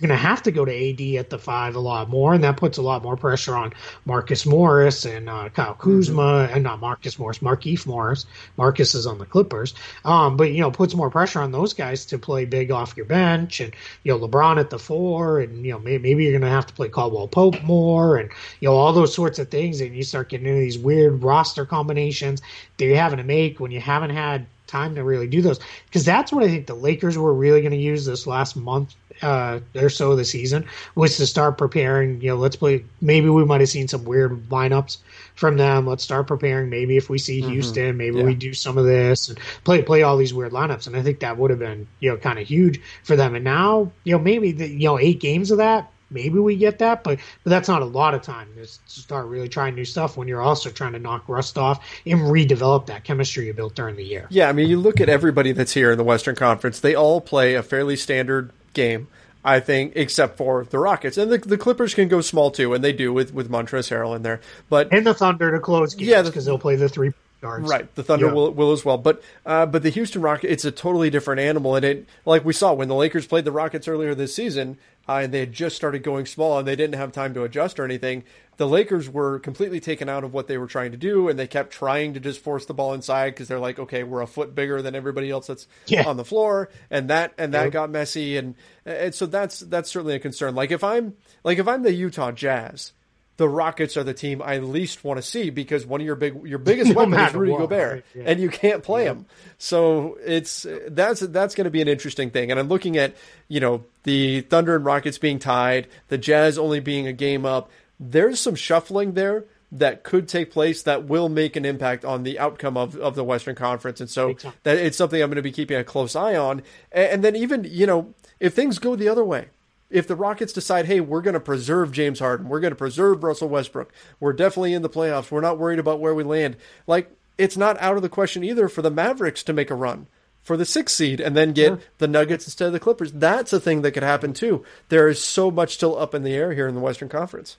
you're going to have to go to AD at the five a lot more, and that puts a lot more pressure on Marcus Morris and uh, Kyle Kuzma, and not Marcus Morris, Markieff Morris. Marcus is on the Clippers, um, but you know puts more pressure on those guys to play big off your bench, and you know LeBron at the four, and you know maybe, maybe you're going to have to play Caldwell Pope more, and you know all those sorts of things, and you start getting into these weird roster combinations that you're having to make when you haven't had time to really do those. Because that's what I think the Lakers were really going to use this last month uh, or so of the season was to start preparing. You know, let's play. Maybe we might have seen some weird lineups from them. Let's start preparing. Maybe if we see Houston, maybe Yeah. we do some of this and play play all these weird lineups. And I think that would have been you know kind of huge for them. And now you know maybe the, you know eight games of that. Maybe we get that, but but that's not a lot of time to start really trying new stuff when you're also trying to knock rust off and redevelop that chemistry you built during the year. Yeah, I mean, you look at everybody that's here in the Western Conference; they all play a fairly standard game, I think, except for the Rockets and the, the Clippers can go small too, and they do with with Montrezl Harrell in there. But and the Thunder to close games Yeah, because the- they'll play the three guards. Right, the Thunder Yeah. will, will as well, but uh, but the Houston Rockets, it's a totally different animal, and it like we saw when the Lakers played the Rockets earlier this season, uh, and they had just started going small, and they didn't have time to adjust or anything. The Lakers were completely taken out of what they were trying to do, and they kept trying to just force the ball inside because they're like, okay, we're a foot bigger than everybody else that's Yeah. on the floor, and that and that Yep. got messy, and and so that's that's certainly a concern. Like if I'm like if I'm the Utah Jazz. The Rockets are the team I least want to see because one of your big your biggest No weapon is Rudy what, Gobert, right, yeah. and you can't play him. So it's that's that's going to be an interesting thing. And I'm looking at you know the Thunder and Rockets being tied, the Jazz only being a game up. There's some shuffling there that could take place that will make an impact on the outcome of, of the Western Conference. And so that it's something I'm going to be keeping a close eye on. And, and then even you know if things go the other way. If the Rockets decide, hey, we're going to preserve James Harden, we're going to preserve Russell Westbrook, we're definitely in the playoffs, we're not worried about where we land. Like, it's not out of the question either for the Mavericks to make a run for the sixth seed and then get mm-hmm. the Nuggets instead of the Clippers. That's a thing that could happen too. There is so much still up in the air here in the Western Conference.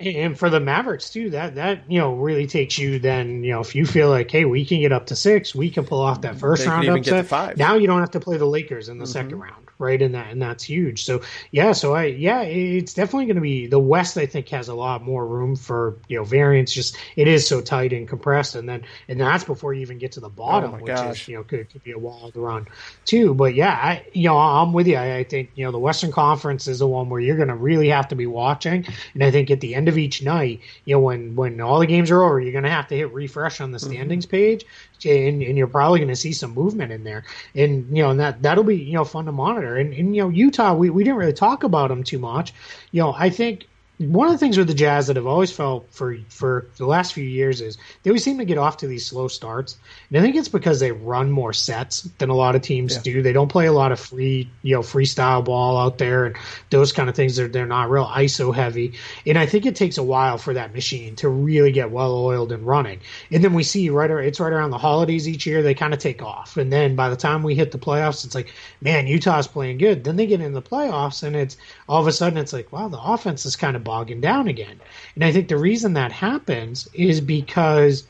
And for the Mavericks too, that that you know really takes you. Then you know if you feel like, hey, we can get up to six, we can pull off that first round upset. five. Now you don't have to play the Lakers in the second round, right? And that and that's huge. So yeah, so I yeah, it's definitely going to be the West. I think has a lot more room for you know variance. Just it is so tight and compressed, and then and that's before you even get to the bottom, Oh which gosh. is you know could, could be a wild run too. But yeah, I you know I'm with you. I, I think you know the Western Conference is the one where you're going to really have to be watching, and I think at the end of each night, you know when when all the games are over, you're going to have to hit refresh on the Mm-hmm. standings page, and, and you're probably going to see some movement in there, and you know and that that'll be you know fun to monitor. And, and you know Utah, we we didn't really talk about them too much. You know I think one of the things with the Jazz that I've always felt for for the last few years is they always seem to get off to these slow starts, and I think it's because they run more sets than a lot of teams Yeah. do. They don't play a lot of free, you know, freestyle ball out there and those kind of things. They're they're not real ISO heavy, and I think it takes a while for that machine to really get well oiled and running. And then we see right it's right around the holidays each year they kind of take off, and then by the time we hit the playoffs, it's like man, Utah's playing good. Then they get in the playoffs, and it's all of a sudden it's like wow, the offense is kind of bogging down again. And I think the reason that happens is because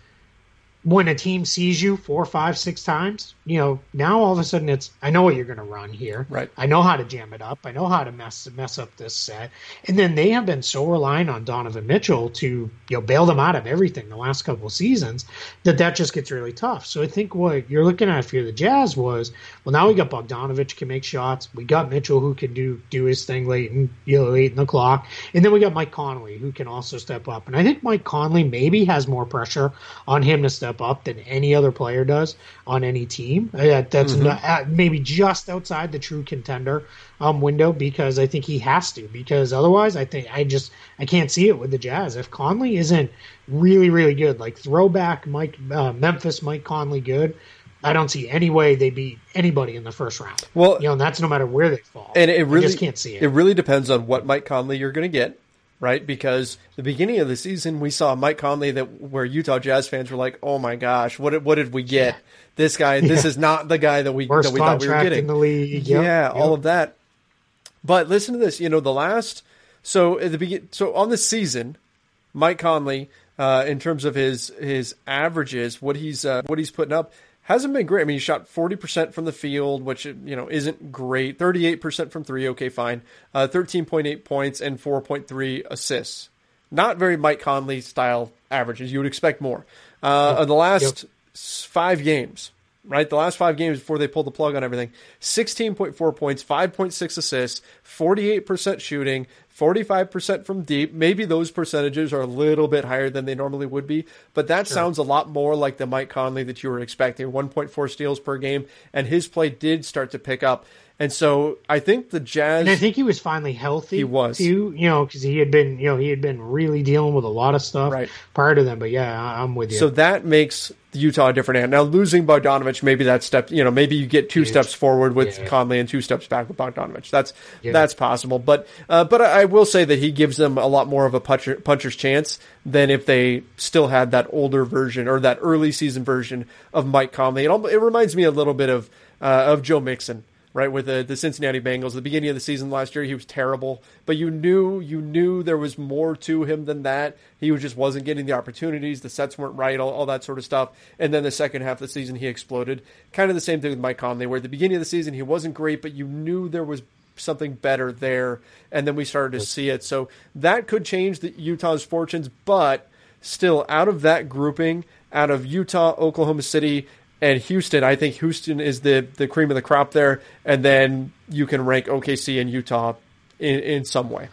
when a team sees you four, five, six times, you know, now all of a sudden it's I know what you're going to run here. Right. I know how to jam it up. I know how to mess mess up this set. And then they have been so reliant on Donovan Mitchell to you know bail them out of everything the last couple of seasons that that just gets really tough. So I think what you're looking at if you're the Jazz was well now we got Bogdanovic can make shots. We got Mitchell who can do do his thing late in you know late in the clock, and then we got Mike Conley who can also step up. And I think Mike Conley maybe has more pressure on him to step up than any other player does on any team. Uh, that's not, uh, maybe just outside the true contender um, window because I think he has to. Because otherwise, I think I just I can't see it with the Jazz. If Conley isn't really really good, like throwback Mike uh, Memphis Mike Conley good. I don't see any way they beat anybody in the first round. Well, you know, and that's no matter where they fall. and it really I just can't see it. It really depends on what Mike Conley you're going to get, right? Because the beginning of the season, we saw Mike Conley that where Utah Jazz fans were like, "Oh my gosh, what did, what did we get? Yeah. This guy, yeah. this is not the guy that we Worst that we thought we were getting." In the league. Yep. Yeah, yep. all of that. But listen to this. You know, the last so at the begin so on the season, Mike Conley, uh, in terms of his his averages, what he's uh, what he's putting up hasn't been great. I mean, he shot 40% from the field, which, you know, isn't great. 38% from three, okay, fine. Uh, 13.8 points and 4.3 assists. Not very Mike Conley style averages. You would expect more. Uh, yep. the last yep. five games, right? The last five games before they pulled the plug on everything 16.4 points, 5.6 assists, 48% shooting, 45% from deep. Maybe those percentages are a little bit higher than they normally would be, but that sure. sounds a lot more like the Mike Conley that you were expecting 1.4 steals per game. And his play did start to pick up. And so I think the Jazz. And I think he was finally healthy. He was, too, you know, because he had been, you know, he had been really dealing with a lot of stuff right. prior to them. But yeah, I'm with you. So that makes Utah a different hand. Now losing Bogdanovic, maybe that step, you know, maybe you get two Huge. steps forward with yeah. Conley and two steps back with Bogdanovic. That's yeah. that's possible. But uh, but I will say that he gives them a lot more of a puncher, puncher's chance than if they still had that older version or that early season version of Mike Conley. It, it reminds me a little bit of uh, of Joe Mixon right with the, the Cincinnati Bengals. the beginning of the season last year, he was terrible, but you knew you knew there was more to him than that. He just wasn't getting the opportunities, the sets weren't right, all, all that sort of stuff. And then the second half of the season, he exploded. Kind of the same thing with Mike Conley, where at the beginning of the season he wasn't great, but you knew there was something better there, and then we started to see it. So that could change the Utah's fortunes, but still out of that grouping, out of Utah, Oklahoma City, and Houston. I think Houston is the the cream of the crop there, and then you can rank OKC and Utah in in some way.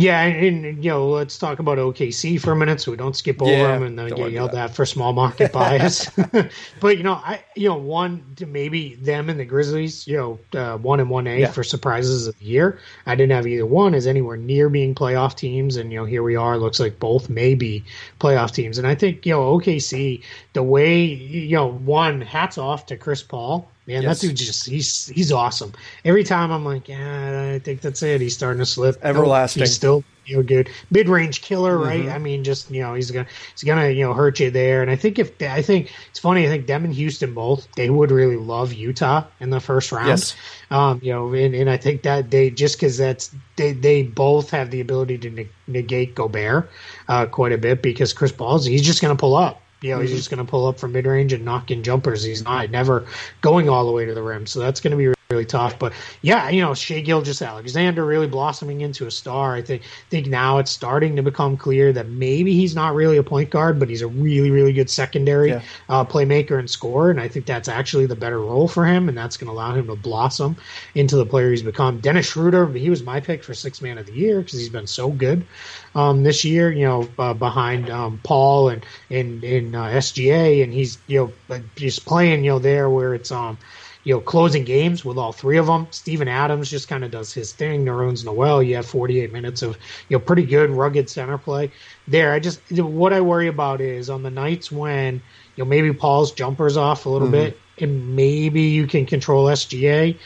Yeah, and, you know, let's talk about OKC for a minute, so we don't skip over yeah, them and then get yelled at for small market bias. but you know, I you know, one to maybe them and the Grizzlies, you know, uh, one and one A yeah. for surprises of the year. I didn't have either one as anywhere near being playoff teams, and you know, here we are. Looks like both may be playoff teams, and I think you know OKC, the way you know, one hats off to Chris Paul Man, yes. that dude just he's he's awesome. Every time I'm like, yeah, I think that's it. He's starting to slip. Everlasting. he's still you know good. Mid range killer, right? Mm-hmm. I mean, just you know, he's gonna he's gonna you know hurt you there. And I think if I think it's funny, I think them and Houston both they would really love Utah in the first round. Yes. Um, you know, and, and I think that they just because that's they they both have the ability to negate Gobert uh, quite a bit because Chris Paul's he's just gonna pull up. You know, mm-hmm. he's just going to pull up from mid range and knock in jumpers. He's not never going all the way to the rim. So that's going to be really tough. But yeah, you know, Shai Gilgeous-Alexander really blossoming into a star. I think think now it's starting to become clear that maybe he's not really a point guard, but he's a really really good secondary yeah. uh, playmaker and scorer. And I think that's actually the better role for him, and that's going to allow him to blossom into the player he's become. Dennis Schroeder, he was my pick for six man of the year because he's been so good um, this year. You know, uh, behind um, Paul and in in uh, SGA, and he's you know just playing you know there where it's um you know, closing games with all three of them. Steven Adams just kind of does his thing. Nerlens Noel, you have 48 minutes of, you know, pretty good, rugged center play there. I just, what I worry about is on the nights when, you know, maybe Paul's jumpers off a little mm-hmm. bit and maybe you can control SGA.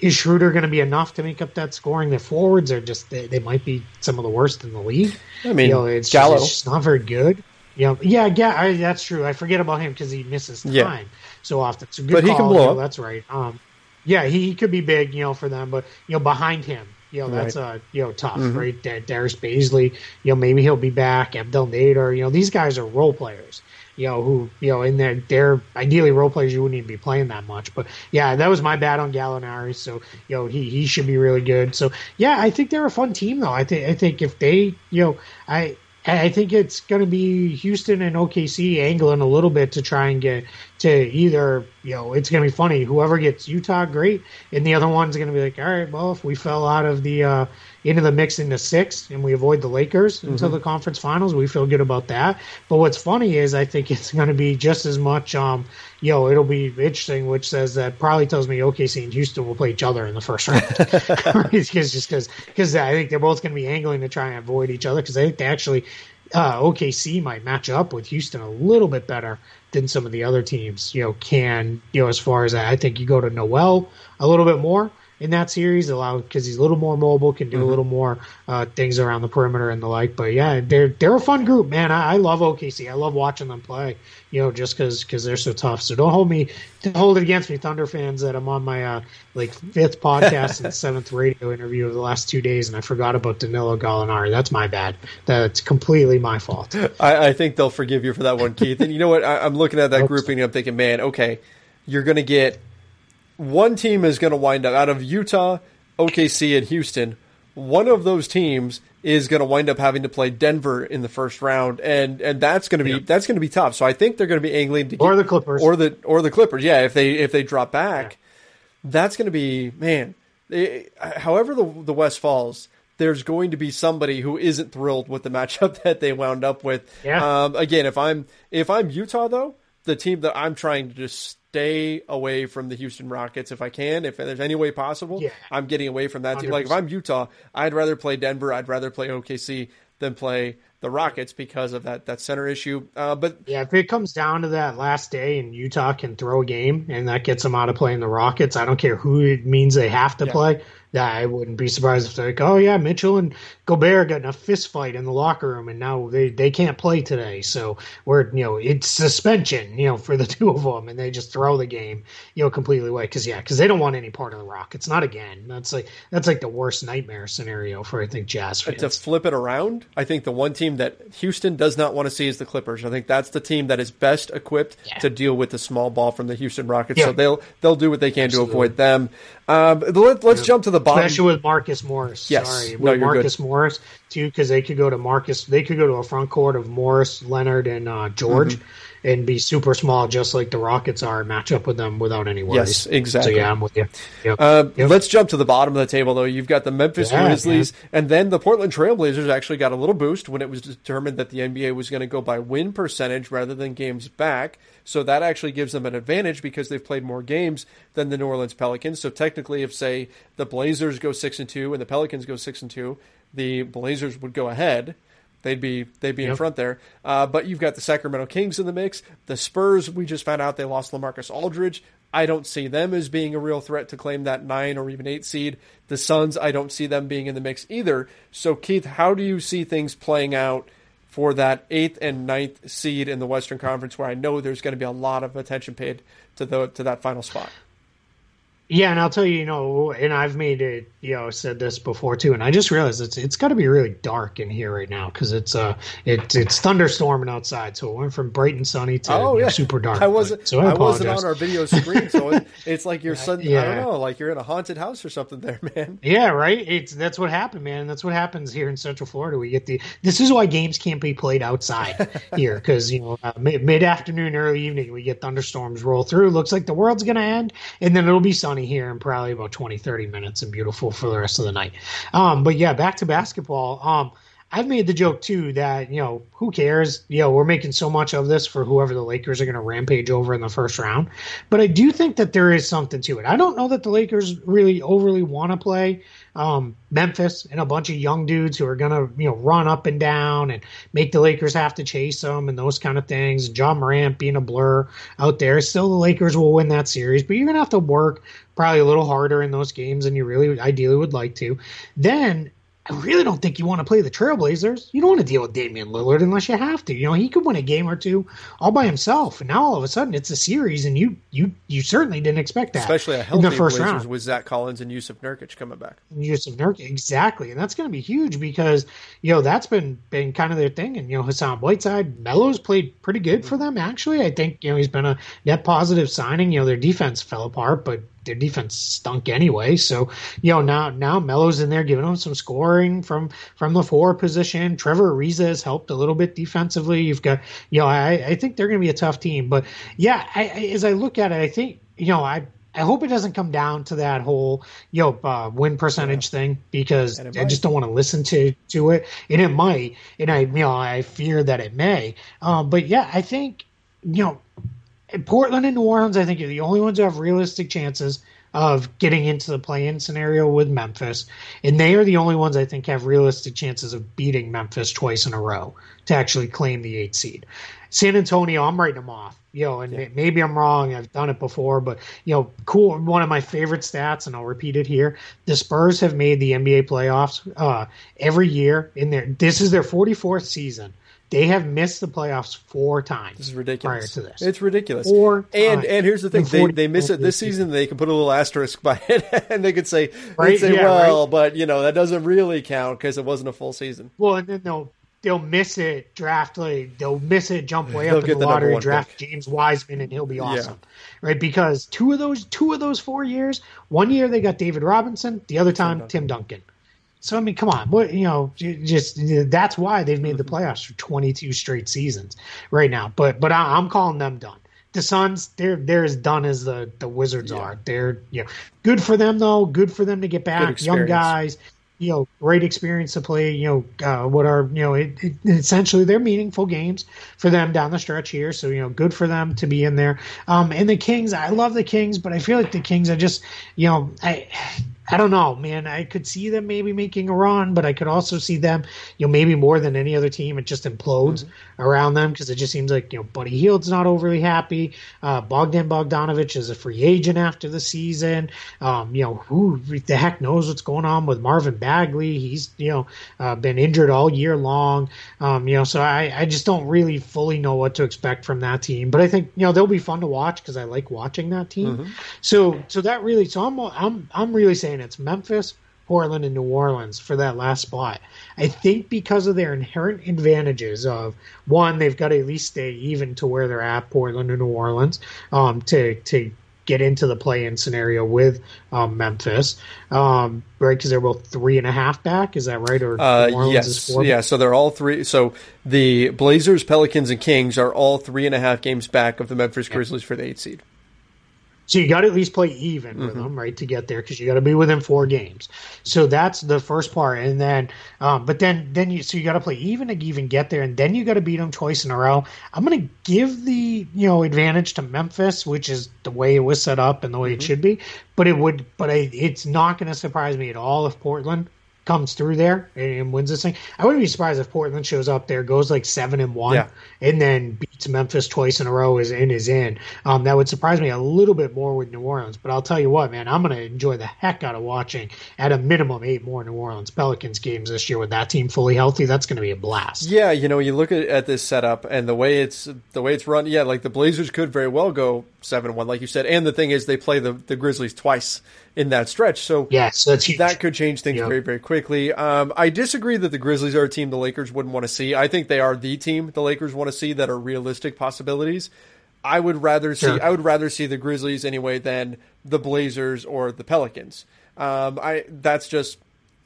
Is Schroeder going to be enough to make up that scoring? The forwards are just, they, they might be some of the worst in the league. I mean, you know, it's. Just, it's just not very good. You know, yeah, yeah, I, that's true. I forget about him because he misses time. Yeah so often. So good but he can blow you know. That's right. Um, yeah, he, he, could be big, you know, for them, but you know, behind him, you know, that's right. uh, you know, tough, mm-hmm. right? D- Darius Bazley, you know, maybe he'll be back. Abdel Nader, you know, these guys are role players, you know, who you know, in their they're ideally role players. You wouldn't even be playing that much, but yeah, that was my bad on Gallinari. So you know, he he should be really good. So yeah, I think they're a fun team though. I think I think if they, you know, I I think it's going to be Houston and OKC angling a little bit to try and get to either, you know, it's going to be funny. Whoever gets Utah, great. And the other one's going to be like, all right, well, if we fell out of the, uh, into the mix into six and we avoid the Lakers mm-hmm. until the conference finals, we feel good about that. But what's funny is I think it's going to be just as much, um, you know, it'll be interesting, which says that probably tells me OKC and Houston will play each other in the first round. it's just because because I think they're both going to be angling to try and avoid each other because I think they actually uh, OKC might match up with Houston a little bit better than some of the other teams. You know, can you know as far as I think you go to Noel a little bit more in that series, allow because he's a little more mobile, can do Mm-hmm. a little more uh, things around the perimeter and the like. But yeah, they're they're a fun group, man. I, I love OKC. I love watching them play. You know, just because because they're so tough. So don't hold me don't hold it against me, Thunder fans. That I'm on my uh, like fifth podcast and seventh radio interview of the last two days, and I forgot about Danilo Gallinari. That's my bad. That's completely my fault. I, I think they'll forgive you for that one, Keith. And you know what? I, I'm looking at that grouping and I'm thinking, man, okay, you're going to get one team is going to wind up out of Utah, OKC, and Houston. One of those teams is going to wind up having to play Denver in the first round, and and that's going to be Yeah. that's going to be tough. So I think they're going to be angling to Or the Clippers. or the or the Clippers. Yeah, if they if they drop back, that's going to be man. however, the the West falls, there's going to be somebody who isn't thrilled with the matchup that they wound up with. Yeah. Um, again, if I'm if I'm Utah though, the team that I'm trying to just stay away from the Houston Rockets if I can, if there's any way possible, Yeah. I'm getting away from that team. Like if I'm Utah, I'd rather play Denver, I'd rather play OKC than play the Rockets because of that that center issue. Uh, but Yeah, if it comes down to that last day and Utah can throw a game and that gets them out of playing the Rockets, I don't care who it means they have to play. That I wouldn't be surprised if they're like, oh yeah, Mitchell and Gobert got in a fist fight in the locker room and now they, they can't play today. So we're you know it's suspension you know for the two of them and they just throw the game you know completely away because yeah because they don't want any part of the Rockets not again. That's like that's like the worst nightmare scenario for I think Jazz fans. to flip it around, I think the one team that Houston does not want to see is the Clippers. I think that's the team that is best equipped Yeah. to deal with the small ball from the Houston Rockets. Yeah. So they'll they'll do what they can Absolutely. to avoid them. Um, let, us jump to the bottom. especially with Marcus Morris. Yes. Sorry, No, with you're good. Marcus Morris too, because they could go to Marcus. They could go to a front court of Morris, Leonard, and uh, George, Mm-hmm. and be super small, just like the Rockets are, and match up with them without any worries. Yes, exactly. So yeah, I'm with you. Yep. Uh, Yep. Let's jump to the bottom of the table, though. You've got the Memphis Yeah, Grizzlies, and then the Portland Trailblazers actually got a little boost when it was determined that the NBA was going to go by win percentage rather than games back. So that actually gives them an advantage because they've played more games than the New Orleans Pelicans. So technically, if say the Blazers go six and two and the Pelicans go six and two, the Blazers would go ahead. They'd be they'd be in front there. Uh, but you've got the Sacramento Kings in the mix. The Spurs, we just found out they lost LaMarcus Aldridge. I don't see them as being a real threat to claim that nine or even eight seed. The Suns, I don't see them being in the mix either. So Keith, how do you see things playing out for that eighth and ninth seed in the Western Conference, where I know there's going to be a lot of attention paid to the to that final spot? Yeah, and I'll tell you, you know, and I've made it, you know, said this before too, and I just realized it's it's got to be really dark in here right now because it's uh it's it's thunderstorming outside, so it went from bright and sunny to Oh you know, yeah, super dark. I wasn't. so I, I, wasn't on our video screen, so it, it's like you're sudden. I don't know, like you're in a haunted house or something there, man. Yeah, right. It's that's what happened, man. That's what happens here in Central Florida. We get the. This is why games can't be played outside here because you know uh, mid afternoon, early evening, we get thunderstorms roll through. Looks like the world's gonna end, and then it'll be sunny here in probably about 20, 30 minutes and beautiful for the rest of the night. Um, but yeah, back to basketball. Um, I've made the joke too that you know who cares? You know we're making so much of this for whoever the Lakers are going to rampage over in the first round, but I do think that there is something to it. I don't know that the Lakers really overly want to play um, Memphis and a bunch of young dudes who are going to you know run up and down and make the Lakers have to chase them and those kind of things. Ja Morant being a blur out there, still the Lakers will win that series, but you're going to have to work probably a little harder in those games than you really ideally would like to. Then I really don't think you want to play the Trailblazers. You don't want to deal with Damian Lillard unless you have to. You know, he could win a game or two all by himself, and now all of a sudden it's a series, and you you you certainly didn't expect that, Especially a in healthy the first Blazers round. with Zach Collins and Jusuf Nurkic coming back. Jusuf Nurkic, exactly, and that's going to be huge because you know that's been been kind of their thing, and you know Hassan Whiteside, Melo's played pretty good for them actually. I think you know he's been a net positive signing. You know their defense fell apart, but their defense stunk anyway. So you know now now Melo's in there giving them some scoring from from the four position. Trevor Ariza has helped a little bit defensively. You've got you know I I think they're going to be a tough team, but yeah, I, I, as I look at it, I think you know I I hope it doesn't come down to that whole you know uh, win percentage thing because I just don't want to listen to to it, and it might, and I you know I fear that it may. Um, but yeah, I think you know Portland and New Orleans, I think are the only ones who have realistic chances. of getting into the play-in scenario with Memphis, and they are the only ones I think have realistic chances of beating Memphis twice in a row to actually claim the eight seed. San Antonio, I'm writing them off. You know, and yeah. maybe I'm wrong. I've done it before, but you know, cool. One of my favorite stats, and I'll repeat it here: the Spurs have made the NBA playoffs uh, every year in their. This is their 44th season. They have missed the playoffs four times. This is ridiculous. Prior to this, it's ridiculous. Four and times. and here's the thing: they, they miss it this season. They can put a little asterisk by it, and they could say, right? say, yeah, well, right? but you know that doesn't really count because it wasn't a full season. Well, and then they'll they'll miss it, draft like they'll miss it, jump way up in the, the lottery, draft pick. James Wiseman, and he'll be awesome, yeah. right? Because two of those two of those four years, one year they got David Robinson, the other time Tim Duncan. Tim Duncan. So I mean, come on, what you know, just that's why they've made the mm-hmm. playoffs for 22 straight seasons right now. But but I, am calling them done. The Suns, they're they're as done as the the Wizards yeah. are. They're you know, good for them though. Good for them to get back, young guys. You know, great experience to play. You know, uh, what are you know, it, it, essentially they're meaningful games for them down the stretch here. So you know, good for them to be in there. Um, and the Kings, I love the Kings, but I feel like the Kings are just you know, I I don't know, man. I could see them maybe making a run, but I could also see them, you know, maybe more than any other team, it just implodes mm-hmm. around them because it just seems like, you know, Buddy Hield's not overly happy. Uh, Bogdan Bogdanovic is a free agent after the season. Um, you know, who the heck knows what's going on with Marvin Bagley? He's, you know, uh, been injured all year long. Um, you know, so I, I just don't really fully know what to expect from that team. But I think, you know, they'll be fun to watch because I like watching that team. Mm-hmm. So, so that really, so I'm, I'm, I'm really saying it's Memphis, Portland, and New Orleans for that last spot. I think because of their inherent advantages of one, they've got to at least stay even to where they're at, Portland and New Orleans, um, to to get into the play-in scenario with um, Memphis, um, right? Because they're both three and a half back. Is that right? Or uh, yes, yeah. So they're all three. So the Blazers, Pelicans, and Kings are all three and a half games back of the Memphis Grizzlies yeah. for the eight seed. So you got to at least play even with mm-hmm. them, right, to get there because you got to be within four games. So that's the first part, and then, um, but then, then you so you got to play even to even get there, and then you got to beat them twice in a row. I'm going to give the you know advantage to Memphis, which is the way it was set up and the way mm-hmm. it should be. But it would, but I, it's not going to surprise me at all if Portland comes through there and, wins this thing. I wouldn't be surprised if Portland shows up there, goes like seven and one, yeah. and then beats Memphis twice in a row is in is in. Um, that would surprise me a little bit more with New Orleans. But I'll tell you what, man, I'm going to enjoy the heck out of watching at a minimum eight more New Orleans Pelicans games this year with that team fully healthy. That's going to be a blast. Yeah, you know, you look at, at this setup and the way it's the way it's run. Yeah, like the Blazers could very well go seven one, like you said. And the thing is, they play the the Grizzlies twice in that stretch. So yes, that could change things yep. very, very quickly. Um, I disagree that the Grizzlies are a team the Lakers wouldn't want to see. I think they are the team the Lakers want to see that are realistic possibilities. I would rather see. I would rather see the Grizzlies anyway than the Blazers or the Pelicans. Um, I that's just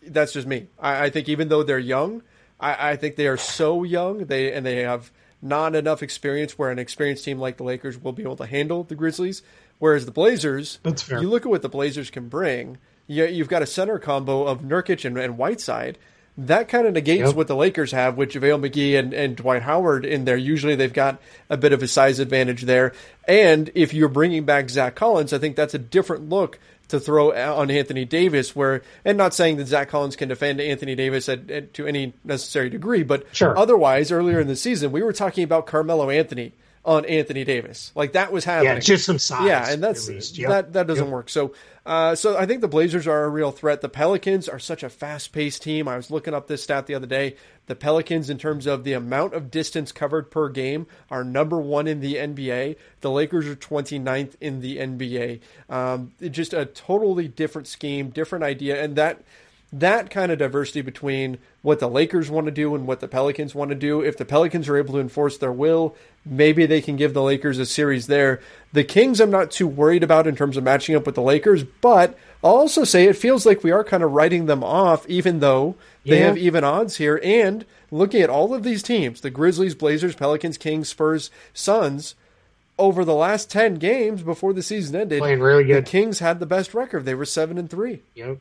that's just me. I, I think even though they're young, I, I think they are so young. They and they have not enough experience where an experienced team like the Lakers will be able to handle the Grizzlies. Whereas the Blazers, That's fair. you look at what the Blazers can bring. You, you've got a center combo of Nurkic and, and Whiteside. That kind of negates yep. what the Lakers have with JaVale McGee and, and Dwight Howard in there. Usually they've got a bit of a size advantage there. And if you're bringing back Zach Collins, I think that's a different look to throw on Anthony Davis. Where, and not saying that Zach Collins can defend Anthony Davis at, at, to any necessary degree, but sure. otherwise, earlier in the season, we were talking about Carmelo Anthony on Anthony Davis. Like that was happening. Yeah, just some size. Yeah, and that's yep. that that doesn't yep. work. So uh, so I think the Blazers are a real threat. The Pelicans are such a fast paced team. I was looking up this stat the other day. The Pelicans, in terms of the amount of distance covered per game, are number one in the NBA. The Lakers are 29th in the NBA. Um, just a totally different scheme, different idea, and that that kind of diversity between what the Lakers want to do and what the Pelicans want to do. If the Pelicans are able to enforce their will, maybe they can give the Lakers a series there. The Kings, I'm not too worried about in terms of matching up with the Lakers, but I'll also say it feels like we are kind of writing them off, even though they yeah. have even odds here. And looking at all of these teams the Grizzlies, Blazers, Pelicans, Kings, Spurs, Suns over the last 10 games before the season ended, playing really good. The Kings had the best record. They were 7 and 3. Yep.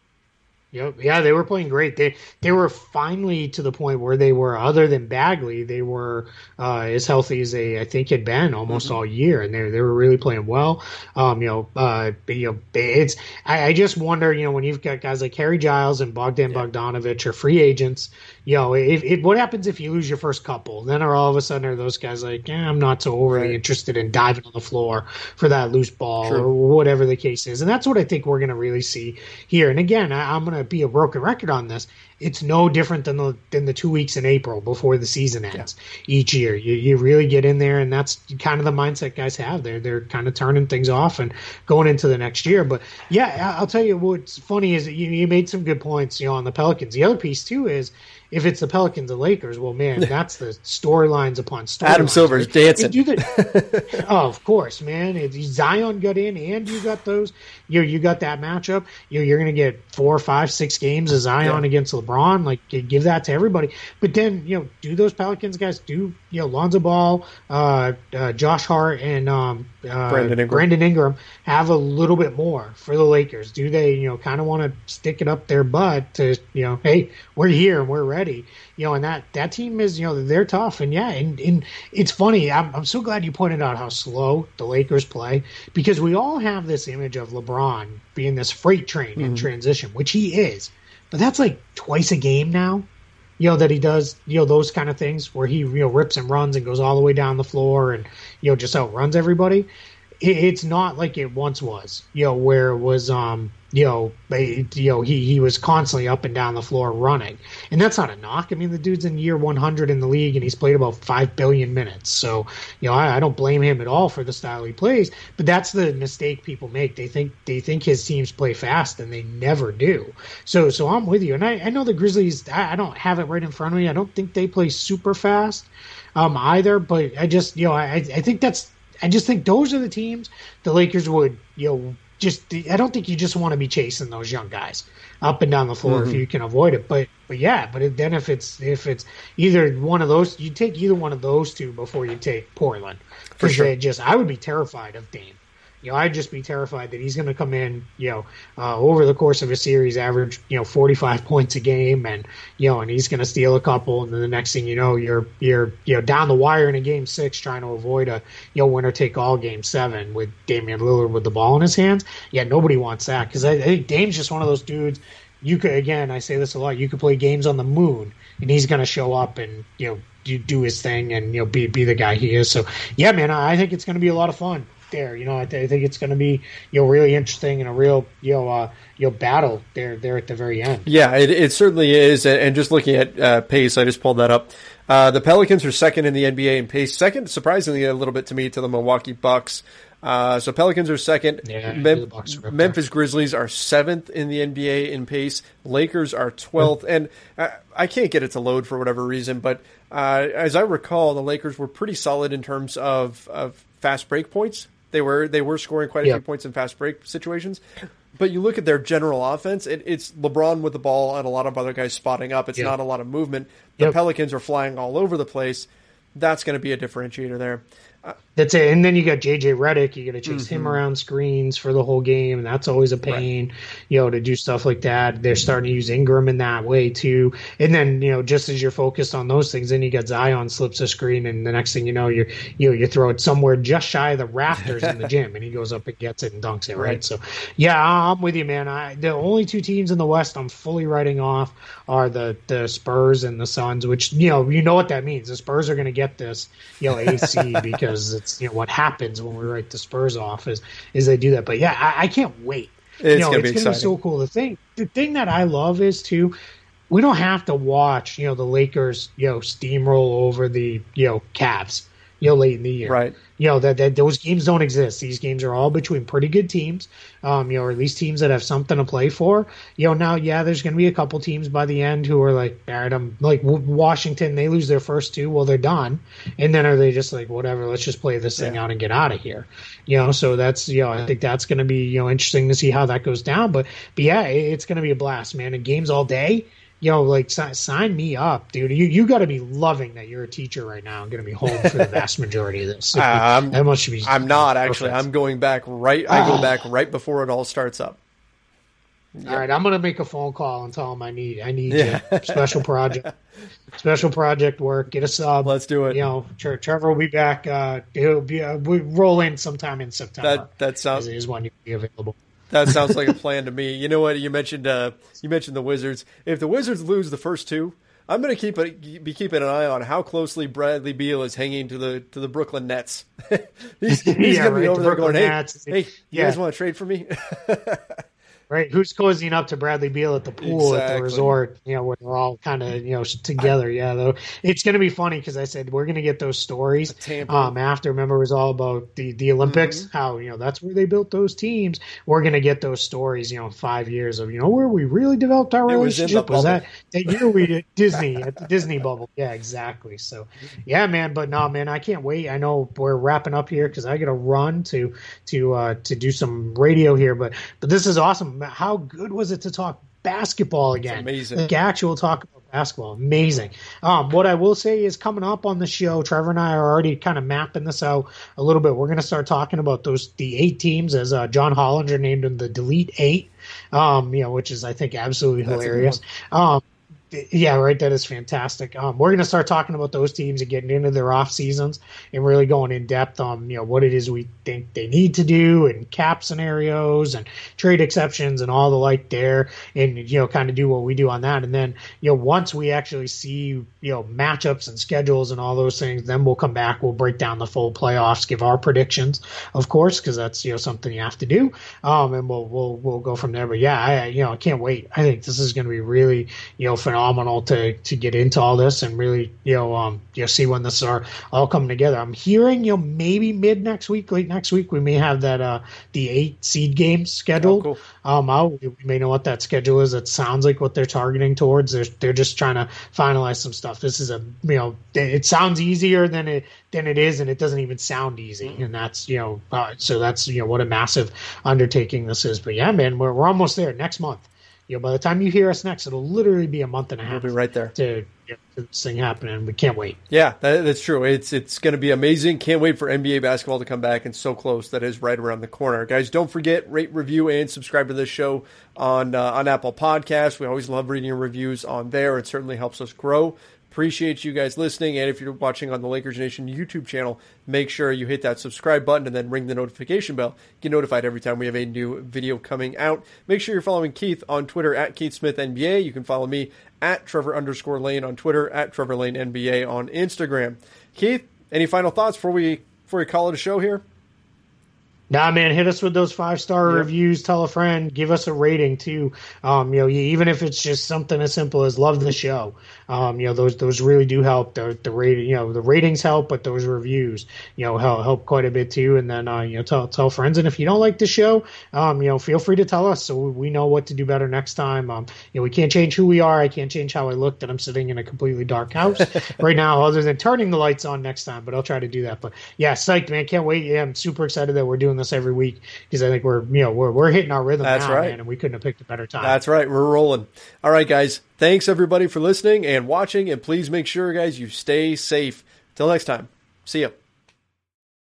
Yep. Yeah, they were playing great. They they were finally to the point where they were, other than Bagley, they were uh, as healthy as they I think had been almost mm-hmm. all year, and they they were really playing well. Um, you know, uh, you know, it's I, I, just wonder, you know, when you've got guys like Harry Giles and Bogdan yeah. Bogdanovic or free agents, you know, if, if, what happens if you lose your first couple? Then are all of a sudden are those guys like, eh, I'm not so overly right. interested in diving on the floor for that loose ball True. or whatever the case is, and that's what I think we're going to really see here. And again, I, I'm going to be a broken record on this. It's no different than the than the two weeks in April before the season ends yeah. each year. You you really get in there, and that's kind of the mindset guys have. They're they're kind of turning things off and going into the next year. But yeah, I'll tell you what's funny is that you, you made some good points, you know, on the Pelicans. The other piece too is if it's the Pelicans and Lakers, well, man, that's the storylines upon storylines. Adam Silver's dancing. The, oh, of course, man. If Zion got in, and you got those. You you got that matchup. You you're going to get four, five, six games of Zion yeah. against LeBron. Like give that to everybody. But then you know, do those Pelicans guys do you know Lonzo Ball, uh, uh, Josh Hart, and um, uh, Brandon, Ingram. Brandon Ingram have a little bit more for the Lakers? Do they you know kind of want to stick it up their butt to you know, hey, we're here and we're ready. You know, and that that team is you know they're tough and yeah, and, and it's funny. I'm I'm so glad you pointed out how slow the Lakers play because we all have this image of LeBron being this freight train mm-hmm. in transition, which he is, but that's like twice a game now. You know that he does, you know those kind of things where he you know rips and runs and goes all the way down the floor and you know just outruns everybody it, it's not like it once was, you know, where it was, um, you know, they, you know, he, he was constantly up and down the floor running, and that's not a knock. I mean, the dude's in year 100 in the league, and he's played about five billion minutes. So, you know, I, I don't blame him at all for the style he plays. But that's the mistake people make. They think they think his teams play fast, and they never do. So, so I'm with you, and I, I know the Grizzlies. I, I don't have it right in front of me. I don't think they play super fast um, either. But I just, you know, I, I think that's I just think those are the teams the Lakers would, you know, just I don't think you just want to be chasing those young guys up and down the floor mm-hmm. if you can avoid it. But but yeah, but then if it's if it's either one of those, you take either one of those two before you take Portland. For sure. Just I would be terrified of Dame. You know, I'd just be terrified that he's going to come in, you know, uh, over the course of a series, average, you know, 45 points a game, and you know, and he's going to steal a couple, and then the next thing you know, you're you're you know down the wire in a game six, trying to avoid a you know winner take all game seven with Damian Lillard with the ball in his hands. Yeah, nobody wants that because I, I think Dame's just one of those dudes. You could again, I say this a lot. You could play games on the moon, and he's going to show up and you know do his thing and you know be be the guy he is. So yeah, man, I think it's going to be a lot of fun there. You know, I, th- I think it's going to be you know really interesting and a real you know uh, you know battle there there at the very end. Yeah, it, it certainly is. And just looking at uh, pace, I just pulled that up. Uh, the Pelicans are second in the NBA in pace, second surprisingly a little bit to me to the Milwaukee Bucks. Uh, so Pelicans are second. Yeah, Mem- Memphis Grizzlies are seventh in the NBA in pace. Lakers are twelfth, and I, I, can't get it to load for whatever reason. But uh, as I recall, the Lakers were pretty solid in terms of, of fast break points. They were they were scoring quite a yep. few points in fast break situations. But you look at their general offense, it, it's LeBron with the ball and a lot of other guys spotting up. It's yep. not a lot of movement. The yep. Pelicans are flying all over the place. That's going to be a differentiator there. Uh, That's it. And then you got JJ Redick. You got to chase mm-hmm. him around screens for the whole game, and that's always a pain. Right. You know, to do stuff like that. They're starting to use Ingram in that way too. And then you know, just as you're focused on those things, then you got Zion slips a screen, and the next thing you know, you you know, you throw it somewhere just shy of the rafters in the gym, and he goes up and gets it and dunks it. Right. right. So yeah, I'm with you, man. I the only two teams in the West I'm fully writing off are the the Spurs and the Suns, which you know you know what that means. The Spurs are going to get this you know AC because you know what happens when we write the Spurs off is is they do that. But yeah, I, I can't wait. It's you know, gonna it's be gonna be so cool. The thing the thing that I love is too we don't have to watch, you know, the Lakers, you know, steamroll over the, you know, Cavs you know, late in the year. Right. You know, that, that those games don't exist. These games are all between pretty good teams, um, you know, or at least teams that have something to play for. You know, now, yeah, there's going to be a couple teams by the end who are like, all right, I'm like Washington, they lose their first two, well, they're done. And then are they just like, whatever, let's just play this thing yeah. out and get out of here. You know, so that's, you know, I think that's going to be, you know, interesting to see how that goes down. But, but yeah, it's going to be a blast, man. And games all day yo, like sign me up, dude. You you got to be loving that you're a teacher right now. I'm going to be home for the vast majority of this. Uh, that must be. I'm not actually. I'm going back right. I go back right before it all starts up. Yep. All right, I'm gonna make a phone call and tell him I need I need yeah. special project, special project work. Get a sub. Let's do it. You know, Trevor will be back. Uh, he'll be uh, we roll in sometime in September. That that sounds is when you'll be available. That sounds like a plan to me. You know what? You mentioned uh, you mentioned the Wizards. If the Wizards lose the first two, I'm going to keep a, be keeping an eye on how closely Bradley Beal is hanging to the to the Brooklyn Nets. he's, he's yeah, going to be over the there going, "Hey, hey, you yeah. guys want to trade for me?" right? Who's cozying up to Bradley Beal at the pool exactly. at the resort? You know, where they're all kind of you know together. yeah, though it's going to be funny because I said we're going to get those stories um, after. Remember, it was all about the the Olympics. Mm-hmm. How you know that's where they built those teams. We're going to get those stories. You know, five years of you know where we really developed our it relationship was, was that that year we did Disney at the Disney bubble. Yeah, exactly. So yeah, man. But no, man, I can't wait. I know we're wrapping up here because I got to run to to uh, to do some radio here. But but this is awesome how good was it to talk basketball again? It's amazing. Like actual talk about basketball. Amazing. Um, what I will say is coming up on the show, Trevor and I are already kind of mapping this out a little bit. We're going to start talking about those the eight teams as uh, John Hollinger named them the Delete Eight. Um, you know, which is I think absolutely hilarious. Um, yeah, right. That is fantastic. Um, we're going to start talking about those teams and getting into their off seasons and really going in depth on you know what it is we think they need to do and cap scenarios and trade exceptions and all the like there, and you know kind of do what we do on that. And then you know once we actually see you know matchups and schedules and all those things, then we'll come back. We'll break down the full playoffs, give our predictions, of course, because that's you know something you have to do. Um, and we'll we'll we'll go from there. But yeah, I you know I can't wait. I think this is going to be really you know phenomenal phenomenal to to get into all this and really you know um you know see when this are all coming together. I'm hearing you know maybe mid next week, late next week we may have that uh the eight seed games scheduled. Oh, cool. Um, I'll, we may know what that schedule is. It sounds like what they're targeting towards. They're they're just trying to finalize some stuff. This is a you know it sounds easier than it than it is, and it doesn't even sound easy. Mm-hmm. And that's you know uh, so that's you know what a massive undertaking this is. But yeah, man, we're we're almost there next month you know, by the time you hear us next, it'll literally be a month and a half. We'll be right there to this thing happening. We can't wait. Yeah, that, that's true. It's it's going to be amazing. Can't wait for NBA basketball to come back, and so close that is right around the corner, guys. Don't forget rate, review, and subscribe to this show on uh, on Apple Podcasts. We always love reading your reviews on there. It certainly helps us grow. Appreciate you guys listening. And if you're watching on the Lakers Nation YouTube channel, make sure you hit that subscribe button and then ring the notification bell. Get notified every time we have a new video coming out. Make sure you're following Keith on Twitter at Keith Smith NBA. You can follow me at Trevor underscore Lane on Twitter, at Trevor Lane NBA on Instagram. Keith, any final thoughts before we before we call it a show here? Nah, man, hit us with those five star reviews. Tell a friend. Give us a rating too. Um, you know, even if it's just something as simple as love the show. Um, you know, those those really do help. The the rating, you know, the ratings help, but those reviews, you know, help, help quite a bit too. And then uh, you know, tell tell friends. And if you don't like the show, um, you know, feel free to tell us so we know what to do better next time. Um, you know, we can't change who we are. I can't change how I look. That I'm sitting in a completely dark house right now, other than turning the lights on next time. But I'll try to do that. But yeah, psyched, man. Can't wait. Yeah, I'm super excited that we're doing doing this every week because I think we're you know we're we're hitting our rhythm That's now, right. man, and we couldn't have picked a better time. That's right. We're rolling. All right, guys. Thanks everybody for listening and watching, and please make sure, guys, you stay safe. Till next time. See ya.